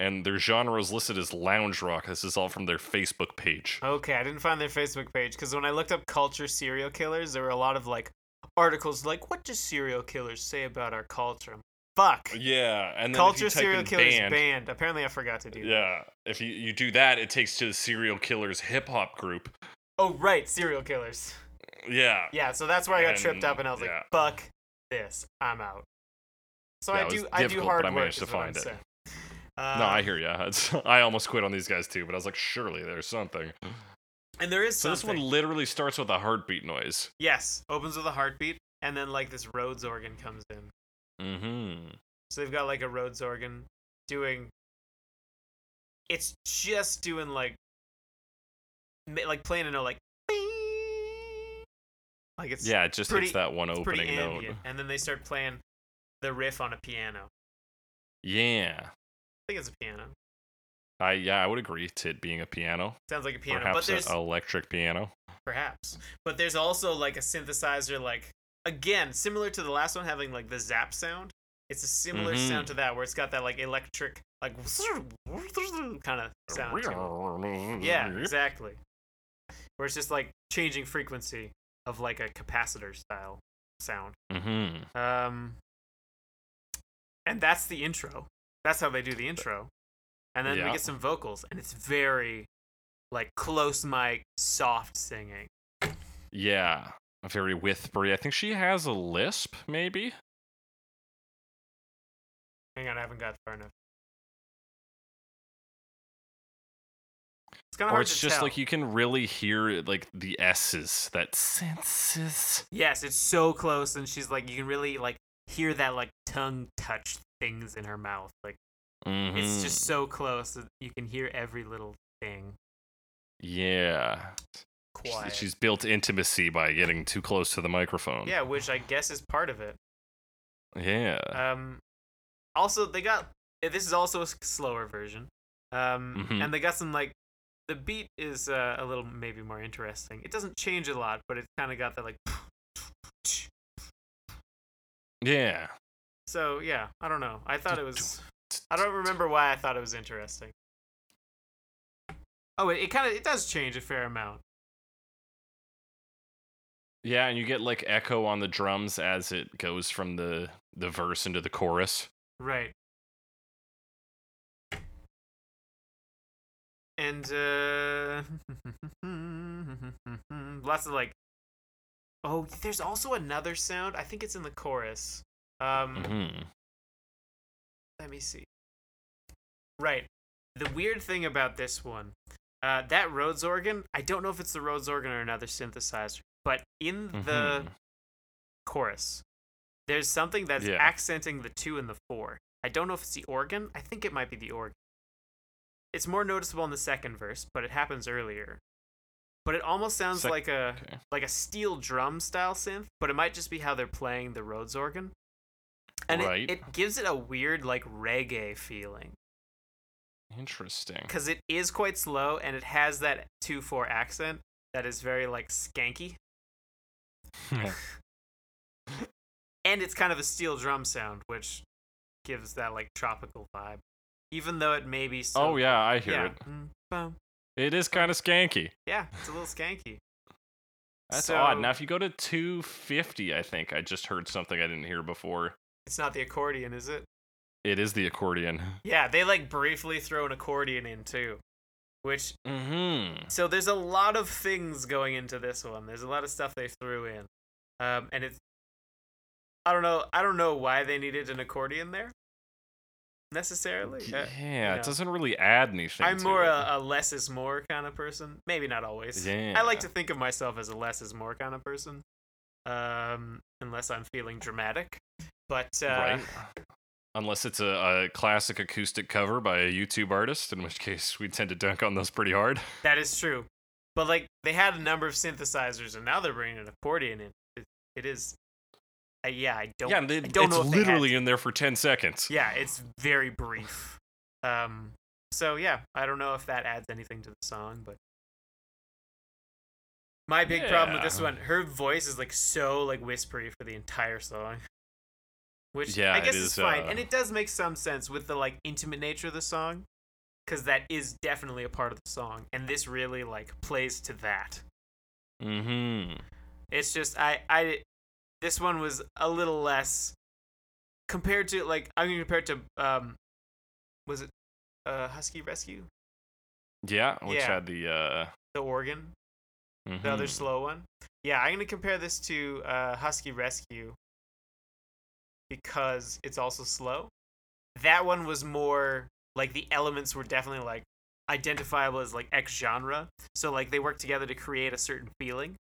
And their genre is listed as lounge rock. This is all from their Facebook page. Okay, I didn't find their Facebook page because when I looked up culture serial killers, there were a lot of like articles like, "What do serial killers say about our culture?" Fuck. Yeah, and then Culture serial killers band, band. Apparently, I forgot to do that. Yeah, if you, you do that, it takes to the serial killers hip hop group. Oh right, serial killers. Yeah, Yeah, so that's where I got tripped up, And, and I was like, "Fuck this, I'm out." So Yeah, I do, I do hard but I work. to is what I'm find it. saying. no, Uh, I hear you. It's, (laughs) I almost quit on these guys too, but I was like, surely there's something. And there is So this one literally starts with a heartbeat noise. yes, opens with a heartbeat, and then like this Rhodes organ comes in. Mm-hmm. So they've got like a Rhodes organ doing. It's just doing like, like playing a note like, like it's Yeah, it just pretty- hits that one it's opening note. and then they start playing the riff on a piano. Yeah. I think it's a piano. I yeah, I would agree to it being a piano. Sounds like a piano, but Perhaps there's an electric piano. perhaps, but there's also like a synthesizer, like again similar to the last one, having like the zap sound. It's a similar Mhm. sound to that, where it's got that like electric, like (laughs) kind of sound. To it. Yeah, exactly. Where it's just like changing frequency of like a capacitor style sound. Mm-hmm. Um, and that's the intro. That's how they do the intro. And then we get some vocals, and it's very like close mic, soft singing. Yeah, very whispery. I think she has a lisp, maybe. Hang on, I haven't got far enough. Kind of Or hard it's to just tell. like you can really hear like the S's, that senses. Yes, it's so close, and she's like, you can really like hear that like tongue touch things in her mouth. Like Mm-hmm. it's just so close that you can hear every little thing. yeah. She's- Quiet. She's built intimacy by getting too close to the microphone. yeah, which I guess is part of it. Yeah. Um, also they got eh, this is also a slower version. Um, Mhm. and they got some like the beat is uh, a little maybe more interesting. It doesn't change a lot, but it's kind of got that like. yeah. So yeah, I don't know. I thought it was. I don't remember why I thought it was interesting. Oh, it, it kind of it does change a fair amount. Yeah, and you get like echo on the drums as it goes from the the verse into the chorus. Right. And uh (laughs) lots of like oh there's also another sound. I think it's in the chorus. Um hmm let me see. Right. The weird thing about this one uh that rhodes organ i don't know if it's the rhodes organ or another synthesizer but in the Mhm. chorus there's something that's Yeah. accenting the two and the four. I don't know if it's the organ. I think it might be the organ it's more noticeable in the second verse but it happens earlier but it almost sounds Sec- like a Okay. like a steel drum style synth, but it might just be how they're playing the Rhodes organ. And Right. it, it gives it a weird like reggae feeling Interesting. because it is quite slow and it has that 2-4 accent that is very like skanky hmm. (laughs) and it's kind of a steel drum sound which gives that like tropical vibe even though it may be so, oh yeah, I hear yeah. it. Mm, boom. It is kind of skanky. yeah it's a little skanky That's So- odd. Now, if you go to 250, I think I just heard something I didn't hear before. it's not the accordion is it It is the accordion. Yeah, they like briefly throw an accordion in too. Which Mm-hmm. so there's a lot of things going into this one. There's a lot of stuff they threw in. Um and it's I don't know I don't know why they needed an accordion there necessarily. Uh, Yeah, know. it doesn't really add anything. I'm more a, a less is more kind of person. Maybe not always. Yeah. I like to think of myself as a less is more kind of person. Um unless I'm feeling dramatic. But uh right. Unless it's a, a classic acoustic cover by a YouTube artist, in which case we tend to dunk on those pretty hard. (laughs) That is true. But like they had a number of synthesizers, and now they're bringing an accordion in. It, it is, uh, yeah. I don't. yeah, they, I don't it's know if they had literally in there for 10 seconds. Yeah, it's very brief. Um. So yeah, I don't know if that adds anything to the song, but my big problem with this one, her voice is like so like whispery for the entire song. Which Yeah, I guess is, is fine, uh, and it does make some sense with the like intimate nature of the song, because that is definitely a part of the song, and this really like plays to that. Mm-hmm. It's just I I this one was a little less compared to like I'm gonna compare it to um was it uh Husky Rescue? Yeah, which Yeah. had the uh the organ. The other mhm. slow one. Yeah I'm gonna compare this to uh Husky Rescue because it's also slow. That one was more like the elements were definitely like identifiable as like X genre. So like they work together to create a certain feeling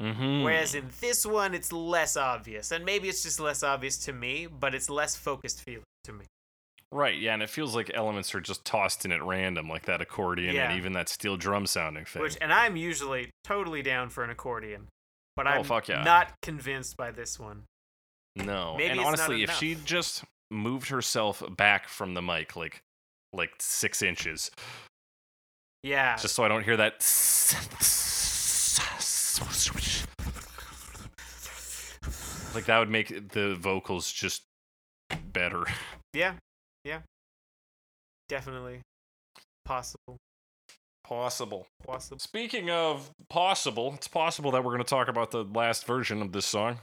Mhm. Whereas in this one, it's less obvious, and maybe it's just less obvious to me, but it's less focused feeling to me. Right, yeah, and it feels like elements are just tossed in at random, like that accordion Yeah. and even that steel drum sounding thing. Which, and I'm usually totally down for an accordion, but Oh, I'm yeah. not convinced by this one. no, maybe and honestly, if she just moved herself back from the mic like like six inches, Yeah, just so I don't hear that. (laughs) Like that would make the vocals just better. (laughs) yeah, yeah, definitely possible. Possible. Possible. Speaking of possible, it's possible that we're going to talk about the last version of this song,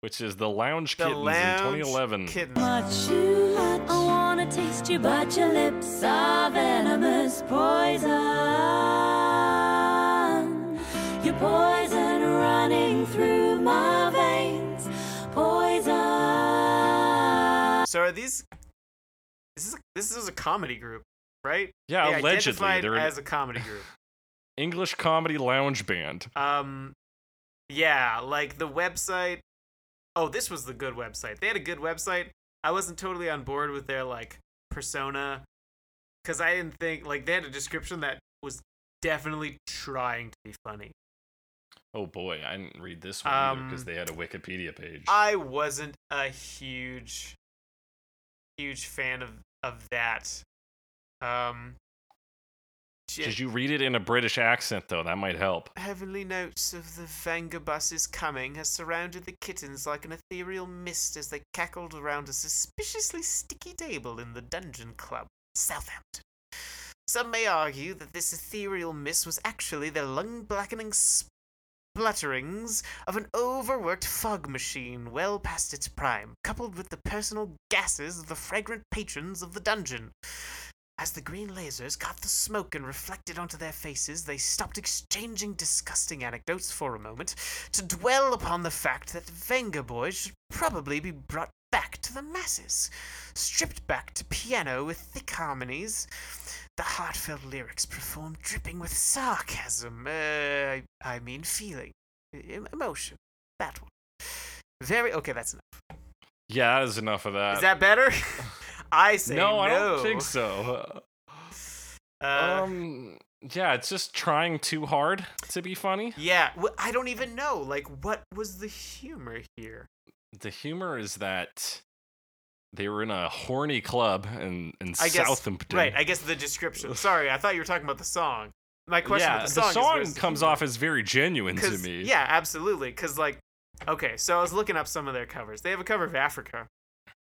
which is the Lounge The Kittens lounge in 2011. kitten. much you much. I wanna taste you, but your lips are venomous poison. Your poison running through my veins. Poison. So are these? This is this is a comedy group, right? Yeah, They allegedly they're as a comedy group. (laughs) English comedy lounge band. Um, yeah, like the website. Oh, this was the good website. They had a good website. I wasn't totally on board with their like persona, because I didn't think like they had a description that was definitely trying to be funny. Oh boy, I didn't read this one either because Um, they had a Wikipedia page. I wasn't a huge, huge fan of of that. Um, j- Did you read it in a British accent though? That might help. Heavenly notes of the Vengaboys's coming has surrounded the kittens like an ethereal mist as they cackled around a suspiciously sticky table in the Dungeon Club, Southampton. Some may argue that this ethereal mist was actually the lung blackening splutterings of an overworked fog machine well past its prime, coupled with the personal gases of the fragrant patrons of the dungeon. As the green lasers caught the smoke and reflected onto their faces, they stopped exchanging disgusting anecdotes for a moment to dwell upon the fact that Venga should probably be brought back to the masses, stripped back to piano with thick harmonies, the heartfelt lyrics performed dripping with sarcasm, uh, I, I mean feeling, emotion, that one. Very, okay, that's enough. Yeah, that is enough of that. Is that better? (laughs) I say no. no, I don't think so. Uh, um, yeah, it's just trying too hard to be funny. yeah, I don't even know. Like, what was the humor here? The humor is that they were in a horny club in in I guess Southampton. right. I guess the description. Sorry, I thought you were talking about the song. My question yeah, with the song, song is, comes off as very genuine to me. Yeah, absolutely. Because like, okay, so I was looking up some of their covers. They have a cover of Africa,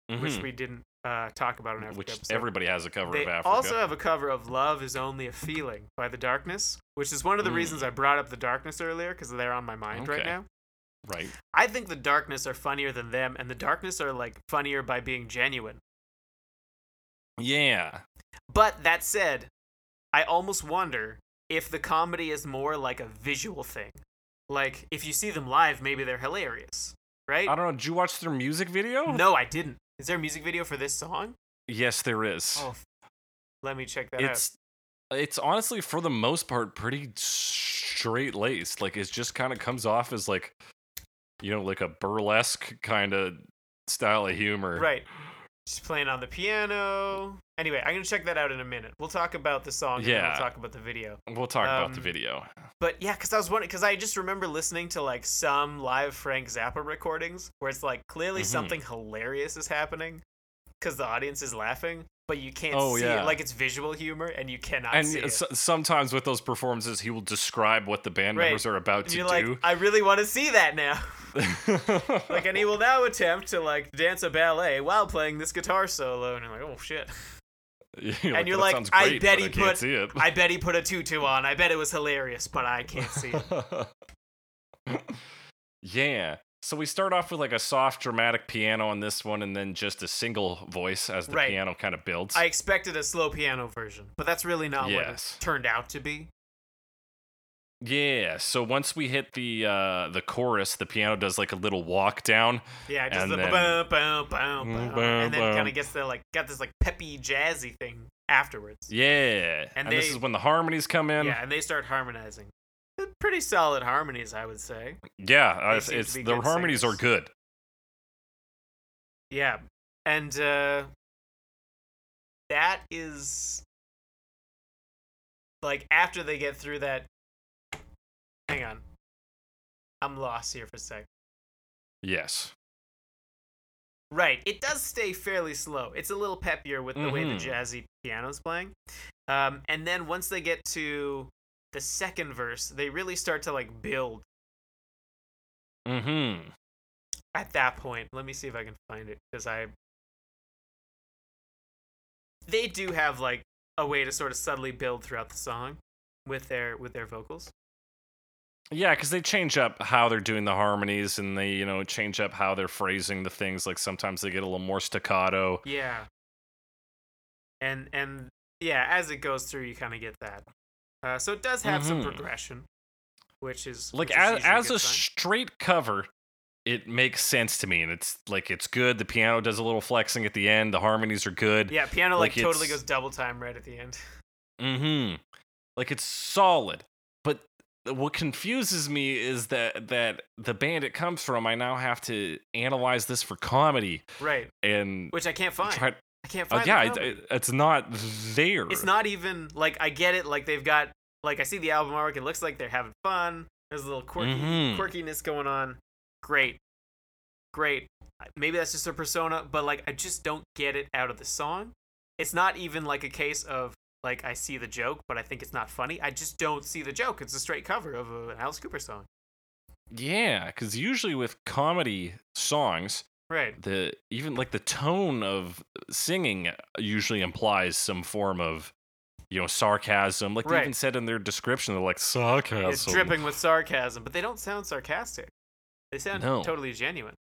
which Mhm. we didn't uh, talk about in Africa. which episode. everybody has a cover They of Africa. They also have a cover of "Love Is Only a Feeling" by The Darkness, which is one of the Mm. reasons I brought up The Darkness earlier because they're on my mind right now. Right. I think The Darkness are funnier than them, and The Darkness are like funnier by being genuine. Yeah. But that said, I almost wonder if the comedy is more like a visual thing. Like if you see them live, maybe they're hilarious, right? I don't know. Did you watch their music video? No, I didn't. Is there a music video for this song? Yes, there is. Oh, let me check that it's it's honestly for the most part pretty straight laced. Like it just kind of comes off as like you know like a burlesque kind of style of humor. Right. She's playing on the piano. Anyway, I'm gonna check that out in a minute. We'll talk about the song and Yeah. we'll talk about the video. We'll talk about the Um, video. But yeah, because I was wondering, because I just remember listening to like some live Frank Zappa recordings where it's like clearly Mhm. something hilarious is happening because the audience is laughing, but you can't Oh, see yeah. it. Like it's visual humor and you cannot And see it. s- sometimes with those performances, he will describe what the band Right. members are about to like, do. I really want to see that now. (laughs) like, and he will now attempt to like dance a ballet while playing this guitar solo, and you're like, oh shit. (laughs) You're and you're like, I great, bet he I put. I bet he put a tutu on. I bet it was hilarious, but I can't see it. (laughs) yeah. So we start off with like a soft, dramatic piano on this one, and then just a single voice as the Right. piano kind of builds. I expected a slow piano version, but that's really not what it turned out to be. Yeah. So once we hit the uh, the chorus, the piano does like a little walk down. Yeah, just And the then- boom, boom, boom, boom, and then kind of gets the like got this like peppy jazzy thing afterwards. Yeah. And And, this is when the harmonies come in. Yeah, and they start harmonizing. Pretty solid harmonies, I would say. Yeah. uh, it's, it's the harmonies are good. Yeah, and uh, that is like after they get through that. Hang on, I'm lost here for a sec. Yes. Right, it does stay fairly slow. It's a little peppier with the way the Mhm. jazzy piano's playing. Um, and then once they get to the second verse, they really start to like build Mm-hmm. at that point. Let me see if I can find it because I. They do have like a way to sort of subtly build throughout the song with their with their vocals. Yeah, because they change up how they're doing the harmonies, and they you know change up how they're phrasing the things. Like sometimes they get a little more staccato. Yeah. And and yeah, as it goes through, you kind of get that. Uh, so it does have some Mhm. progression, which is like which as, as good a straight cover it makes sense to me and it's like it's good. The piano does a little flexing at the end. The harmonies are good. Yeah, piano like, like, totally goes double time right at the end. mm-hmm. Like it's solid. But what confuses me is that that the band it comes from i now have to analyze this for comedy Right, and which I can't find. try I can't oh, find. yeah the it, it's not there it's not even like I get it. Like they've got like I see the album artwork. It looks like they're having fun. There's a little quirky Mhm. quirkiness going on. Great, great. Maybe that's just a persona, but like I just don't get it out of the song. It's not even like a case of like I see the joke, but I think it's not funny. I just don't see the joke. It's a straight cover of a, an Alice Cooper song. yeah because usually with comedy songs Right. the even like the tone of singing uh, usually implies some form of you know sarcasm like they even said in their description they're like sarcasm It's dripping with sarcasm, but they don't sound sarcastic. They sound No. totally genuine.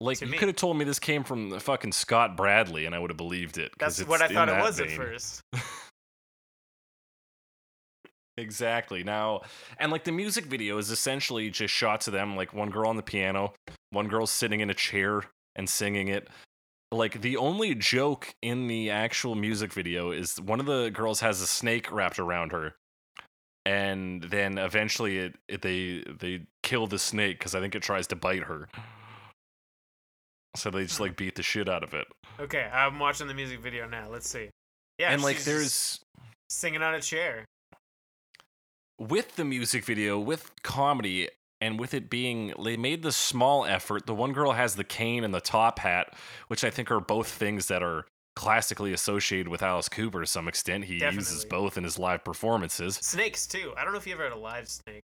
Like to you could have told me this came from the fucking Scott Bradlee, and I would have believed it. That's what I thought it that was at first. (laughs) Exactly. Now, and like the music video is essentially just shots of them, like one girl on the piano, one girl sitting in a chair and singing it. Like the only joke in the actual music video is one of the girls has a snake wrapped around her, and then eventually it, it they they kill the snake because I think it tries to bite her. So they just hmm. like beat the shit out of it. Okay, I'm watching the music video now. Let's see. Yeah, and like there's singing on a chair. With the music video, with comedy, and with it being, they made the small effort. The one girl has the cane and the top hat, which I think are both things that are classically associated with Alice Cooper to some extent. He uses both in his live performances. Snakes too. I don't know if you ever had a live snake.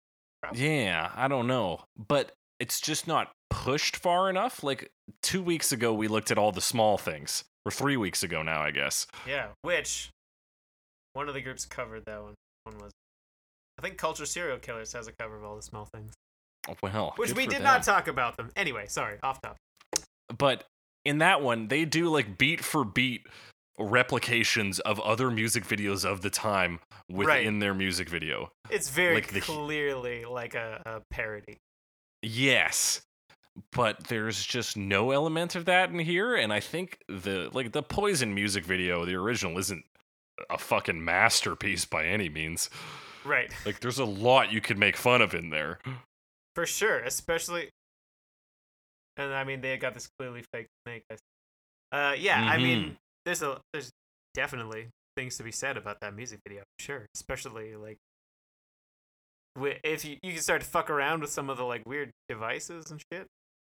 Yeah, I don't know. But it's just not pushed far enough. Like two weeks ago, we looked at all the small things. Or three weeks ago now, I guess. Yeah, which one of the groups covered that one. One was. I think Culture Serial Killers has a cover of all the small things, Well, which we did them. not talk about them. Anyway, sorry, off top. but in that one they do like beat for beat replications of other music videos of the time within their music video It's very Like the- clearly like a, a parody. yes but there's just no element of that in here and i think the like the poison music video the original isn't a fucking masterpiece by any means Right, (laughs) like there's a lot you could make fun of in there (gasps) for sure. Especially, and I mean they got this clearly fake snake. Uh, yeah, I mean Mhm. there's a there's definitely things to be said about that music video. Sure, especially like. If you, you can start to fuck around with some of the like weird devices and shit,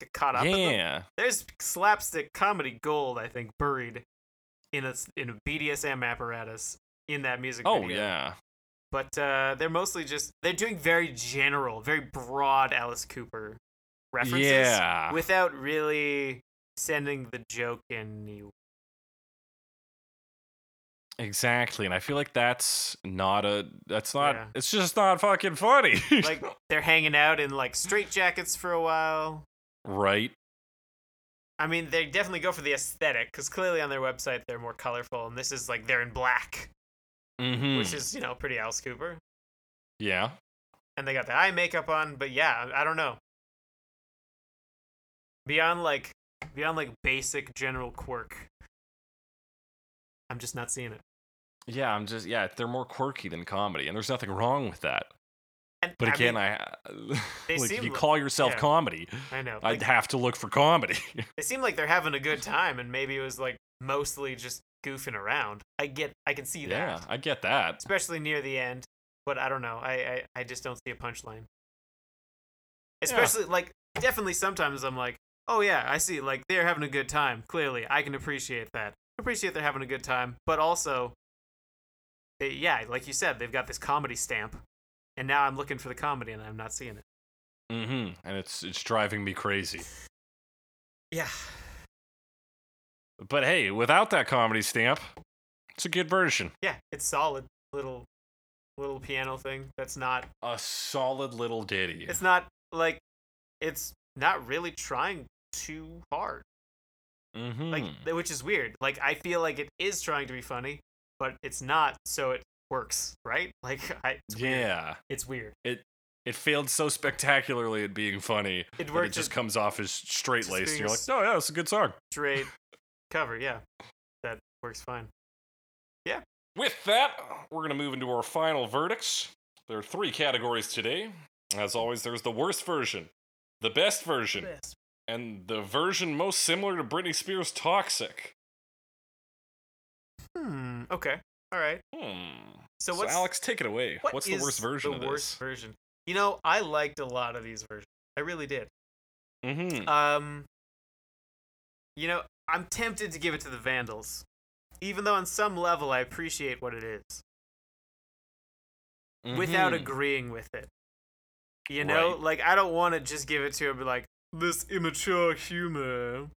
get caught up in them. yeah There's slapstick comedy gold, I think, buried in a in a BDSM apparatus in that music video. oh video. yeah But uh, they're mostly just they're doing very general, very broad Alice Cooper references yeah without really sending the joke anywhere. Exactly, and I feel like that's not a that's not Yeah. it's just not fucking funny. (laughs) Like they're hanging out in like straight jackets for a while. right? I mean, they definitely go for the aesthetic because clearly on their website they're more colorful, and this is like they're in black, Mm-hmm. which is you know pretty Alice Cooper. yeah. and they got the eye makeup on but yeah i don't know beyond like beyond like basic general quirk i'm just not seeing it Yeah, I'm just yeah, they're more quirky than comedy, and there's nothing wrong with that. and, But again, mean, I, (laughs) They like if you call yourself yeah. comedy, I know I'd have to look for comedy. (laughs) they seem like they're having a good time and maybe it was like mostly just goofing around. I get i can see that. Yeah, I get that. especially near the end but i don't know. I i, I just don't see a punchline. Especially like definitely sometimes i'm like oh yeah i see like they're having a good time clearly. I can appreciate that. Appreciate they're having a good time but also they, yeah like you said they've got this comedy stamp and now i'm looking for the comedy and i'm not seeing it. Mm-hmm. And it's it's driving me crazy. yeah But hey, without that comedy stamp, it's a good version. yeah it's solid little little piano thing that's not A solid little ditty. it's not like it's not really trying too hard mm-hmm. like which is weird like i feel like it is trying to be funny but it's not so it works right (laughs) like I, it's weird. yeah. it's weird It it failed so spectacularly at being funny. it But it just comes off as straight laced. You're like, oh yeah, it's a good song. straight (laughs) cover yeah that works fine Yeah. With that, we're gonna move into our final verdicts. There are three categories today. As always, there's the worst version, the best version, and the version most similar to Britney Spears' "Toxic." hmm okay all right Hmm. so So, Alex, take it away. what What's the worst version the of worst this? version you know i liked a lot of these versions i really did Mm-hmm. Um, you know, I'm tempted to give it to the Vandals, even though on some level I appreciate what it is, without Mm-hmm. agreeing with it. You know, Right. like I don't want to just give it to him, be like, this immature humor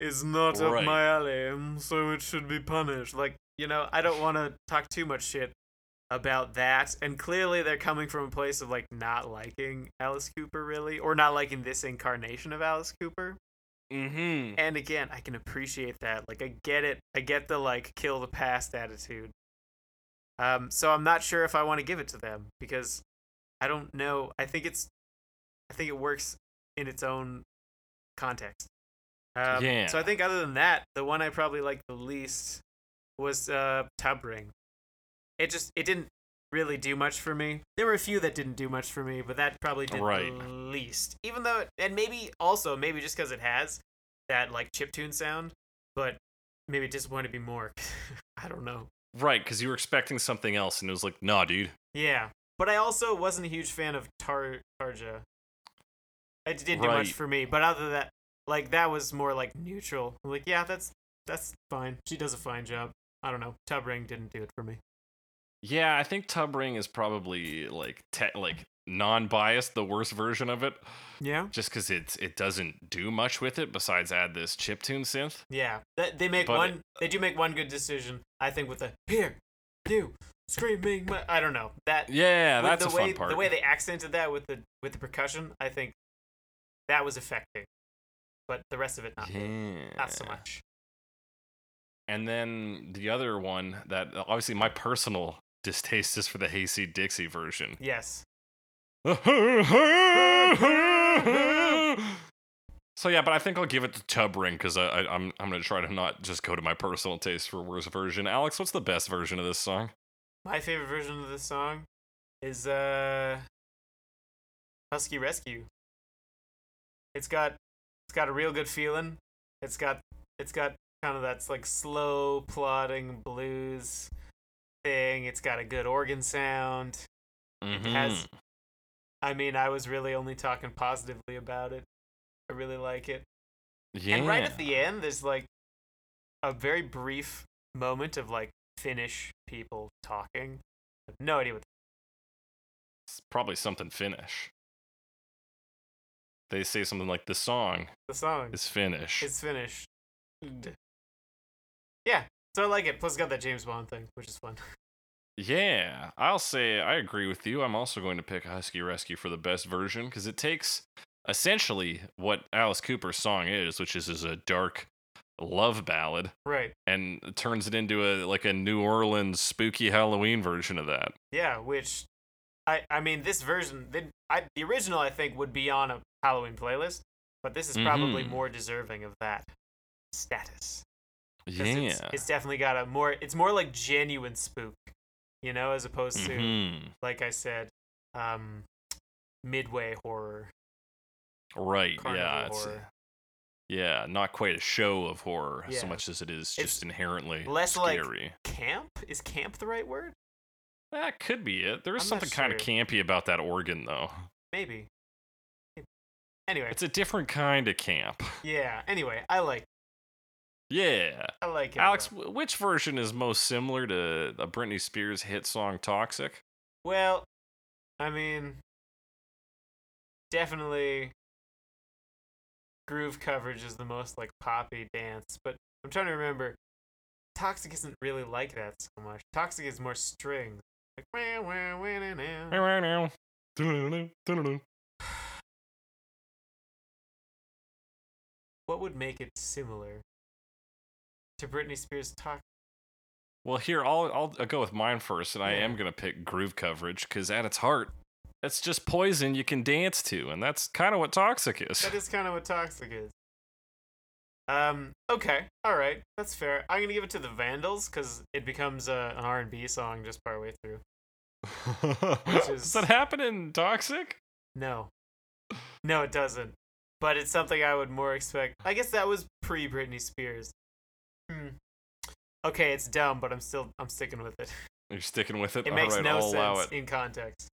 is not Right. up my alley, so it should be punished. Like, you know, I don't want to talk too much shit about that. And clearly, they're coming from a place of like not liking Alice Cooper, really, or not liking this incarnation of Alice Cooper. Mm-hmm. And again, I can appreciate that. Like I get it. I get the like kill the past attitude. Um, so I'm not sure if I want to give it to them because I don't know. I think it's I think it works in its own context. Um, Yeah. So I think other than that, the one I probably liked the least was uh, Tub Ring. It just it didn't really do much for me. There were a few that didn't do much for me, but that probably did Right. the least. Even though, and maybe also maybe just because it has that like chiptune sound, but maybe it just wanted to be more. (laughs) I don't know. Right, because you were expecting something else, and it was like, nah, dude. Yeah, but I also wasn't a huge fan of Tar Tarja. It didn't do much for me. But other than that, like that was more like neutral. Like yeah, that's that's fine. She does a fine job. I don't know. Tub Ring didn't do it for me. Yeah, I think Tub Ring is probably like te- like non-biased, the worst version of it, Yeah. just because it it doesn't do much with it besides add this chiptune synth. Yeah, that they make But one. it- they do make one good decision, I think, with the here, you, screaming. My, I don't know that. Yeah, that's the a way fun part. the way they accented that with the with the percussion. I think that was effective, but the rest of it not yeah. not so much. And then the other one that obviously my personal distaste is for the Hayseed Dixie version. Yes. (laughs) so yeah, but I think I'll give it to Tub Ring because I, I, I'm I'm gonna try to not just go to my personal taste for worst version. Alex, what's the best version of this song? My favorite version of this song is uh Husky Rescue. It's got it's got a real good feeling. It's got it's got kind of that's like slow plodding blues thing. It's got a good organ sound. Mm-hmm. has- I mean, I was really only talking positively about it. I really like it. yeah. And right at the end, there's like a very brief moment of like Finnish people talking. I have no idea what It's probably something Finnish. They say something like the song the song is Finnish. It's finished. Yeah, so I like it. Plus, it's got that James Bond thing, which is fun. (laughs) Yeah, I'll say I agree with you. I'm also going to pick Husky Rescue for the best version because it takes essentially what Alice Cooper's song is, which is, is a dark love ballad, Right. and turns it into a like a New Orleans spooky Halloween version of that. Yeah, which I I mean this version the I, the original I think would be on a Halloween playlist, but this is probably Mhm. more deserving of that status. Yeah. It's, it's definitely got a more it's more like genuine spook, you know, as opposed to Mhm. like I said, um midway horror. Right. Carnival yeah. It's, horror. yeah. Not quite a show of horror Yeah. so much as it is It's just inherently less like- scary. Camp? Is camp the right word? that could be it. There is something kind of campy about that organ, though. Maybe. Anyway, It's a different kind of camp. yeah. Anyway, I like Yeah. I like it. Alex, which version is most similar to the Britney Spears hit song Toxic? Well, I mean, definitely groove coverage is the most like poppy dance, but I'm trying to remember. Toxic isn't really like that so much. Toxic is more strings. Like, wah, wah, wah, na, na. (sighs) what would make it similar to Britney Spears' Toxic? Well, here, I'll, I'll, I'll go with mine first, and I am to pick groove coverage because at its heart, it's just poison you can dance to, and that's kind of what Toxic is. That is kind of what Toxic is. Um. Okay. All right. That's fair. I'm gonna give it to the Vandals because it becomes uh, an R&B song just partway through. Does (laughs) is- that happen in Toxic? No. No, it doesn't. But it's something I would more expect. I guess that was pre Britney Spears. Hmm. Okay, it's dumb, but I'm still I'm sticking with it. You're sticking with it? It All makes right, no I'll sense in context.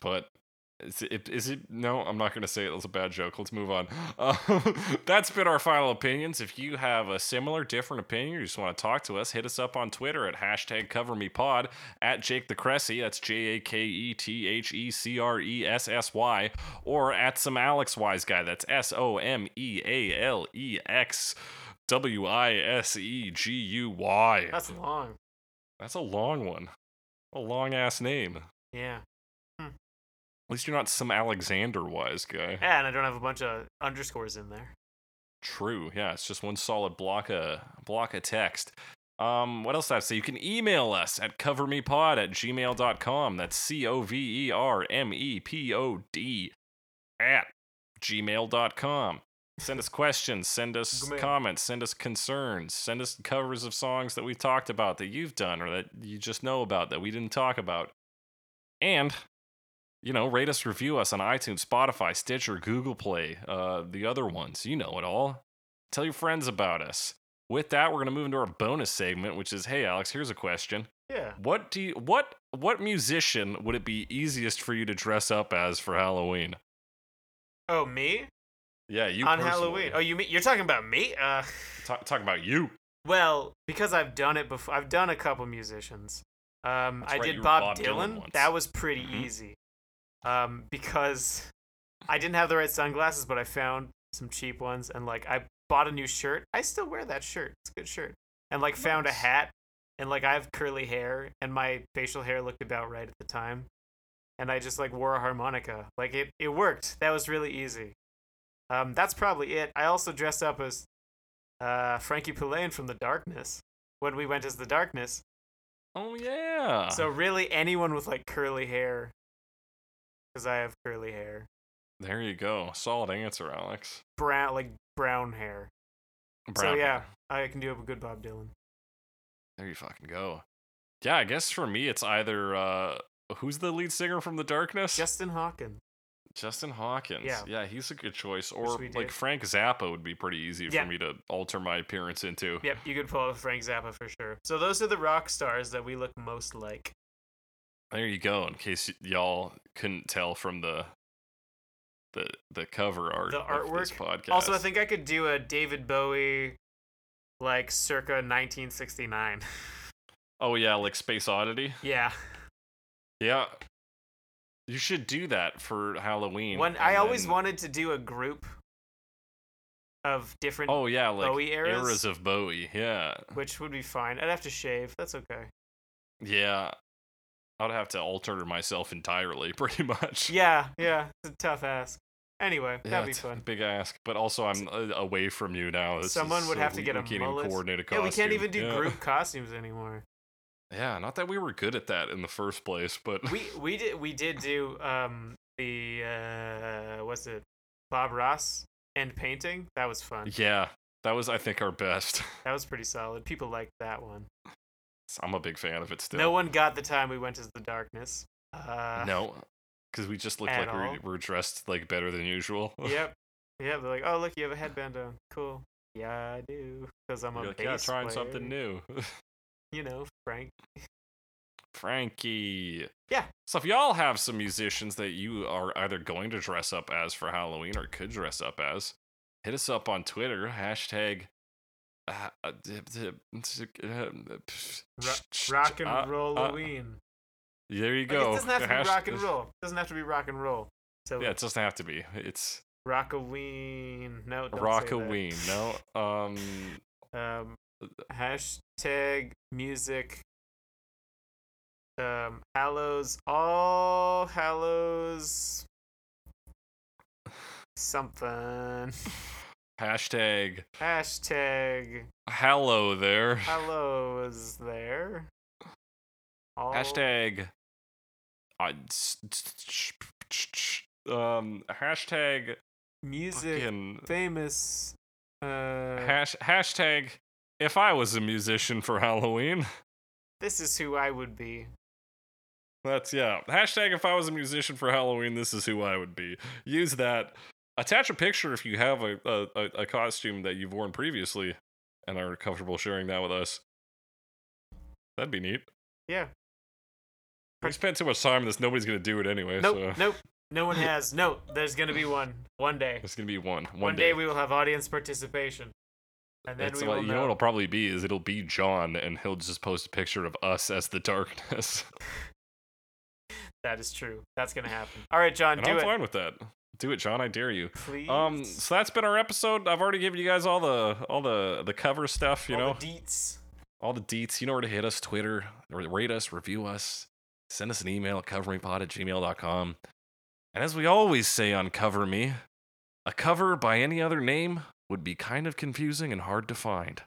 But is it, is it? No, I'm not going to say it. It was a bad joke. Let's move on. Uh, (laughs) that's been our final opinions. If you have a similar, different opinion, or you just want to talk to us, hit us up on Twitter at hashtag CoverMePod at Jake the Cressy. That's J A K E T H E C R E S S Y, or at some Alex Wise guy. That's S O M E A L E X W I S E G U Y. That's long. That's a long one. A long ass name. Yeah. At least you're not some Alexander wise guy. Yeah, and I don't have a bunch of underscores in there. True. Yeah, it's just one solid block of block of text. Um, what else did I have to say? You can email us at covermepod at gmail.com. That's C O V E R M E P O D at gmail.com. Send us questions, send us comments, send us concerns, send us covers of songs that we talked about that you've done or that you just know about that we didn't talk about. And, you know, rate us, review us on iTunes, Spotify, Stitcher, Google Play, uh, the other ones. You know it all. Tell your friends about us. With that, we're gonna move into our bonus segment, which is, hey Alex, here's a question. Yeah. What do you what what musician would it be easiest for you to dress up as for Halloween? Oh, me Yeah, you on personally. Halloween. Oh, you mean you're talking about me? Uh, (laughs) Talk, talking about you. well, because I've done it before. I've done a couple musicians. Um, That's I right, did Bob, Bob Dylan Dylan. That was pretty Mhm. easy. Um, because I didn't have the right sunglasses, but I found some cheap ones, and like I bought a new shirt. I still wear that shirt. It's a good shirt. And like found a hat, and like I have curly hair, and my facial hair looked about right at the time, and I just like wore a harmonica. Like it, it worked. That was really easy. Um, that's probably it. I also dressed up as uh, Frankie Poullain from The Darkness when we went as The Darkness. Oh yeah. So really, anyone with like curly hair, because I have curly hair, there you go. Solid answer, Alex. brown like brown hair. Brown. so yeah. I can do a good Bob Dylan. There you fucking go. Yeah, I guess for me it's either uh who's the lead singer from The Darkness? Justin Hawkins. Justin Hawkins. Yeah. Yeah, he's a good choice. Or like did. Frank Zappa would be pretty easy Yeah. for me to alter my appearance into. Yep, you could pull out Frank Zappa for sure. So those are the rock stars that we look most like. There you go. In case y- y'all couldn't tell from the the the cover art The artwork. podcast. Also, I think I could do a David Bowie, like circa 1969. (laughs) Oh yeah, like Space Oddity. yeah. Yeah. You should do that for Halloween. When I always then- wanted to do a group of different, Oh yeah, like Bowie eras? of Bowie. Yeah. which would be fine. I'd have to shave. That's okay. Yeah. I'd have to alter myself entirely, (laughs) pretty much. Yeah, yeah. It's a tough ask. Anyway, Yeah, that'd be fun. Big ask, but also I'm uh, away from you now. This Someone would so have to we- get we a can't even coordinate a Yeah, we can't even do Yeah. group costumes anymore. Yeah, not that we were good at that in the first place, but We (laughs) we did we did do um the uh what's it Bob Ross and painting. That was fun. yeah, that was I think our best. (laughs) That was pretty solid. People liked that one. I'm a big fan of it still. No one got the time we went to the darkness. Uh, no, because we just looked like we were dressed like better than usual. (laughs) Yep. Yep. They're like, oh look, you have a headband on. Cool. Yeah, I do. Because I'm You're a like, yeah, trying player. something new. You know, Frank. Frankie. Yeah. So if y'all have some musicians that you are either going to dress up as for Halloween or could dress up as, hit us up on Twitter, hashtag. Uh, uh, uh, rock and uh, roll uh, Halloween. There you Like, go. it doesn't have to be rock and roll. It doesn't have to be rock and roll. So Yeah, it doesn't have to be. It's Rockaween. No, don't say Rockaween. No. Um. Um, hashtag music. Um, Hallows. All Hallows. Something. Hashtag. Hashtag Hello there. Hallows there. All Hashtag. I um. Hashtag. music Fucking. famous. Uh, Hash, hashtag. If I was a musician for Halloween. this is who I would be. That's yeah. Hashtag if I was a musician for Halloween, this is who I would be. Use that. Attach a picture if you have a, a, a, costume that you've worn previously and are comfortable sharing that with us. That'd be neat. Yeah. We spent too much time on this. Nobody's gonna do it anyway. Nope. So Nope. No one (laughs) has. No. There's gonna be one. One day. it's gonna be one. One, One, day. we will have audience participation. And then It's we like- you know what it'll probably be is it'll be John and he'll just post a picture of us as the darkness. That is true. That's gonna happen. All right, John, and do I'm it, fine with that. Do it, John. I dare you. please. Um, so that's been our episode. I've already given you guys all the all the the cover stuff. You know. All know, the deets. all the deets. You know where to hit us: Twitter, rate us, review us, send us an email at coveringpod at gmail.com. And as we always say on Cover Me, a cover by any other name would be kind of confusing and hard to find.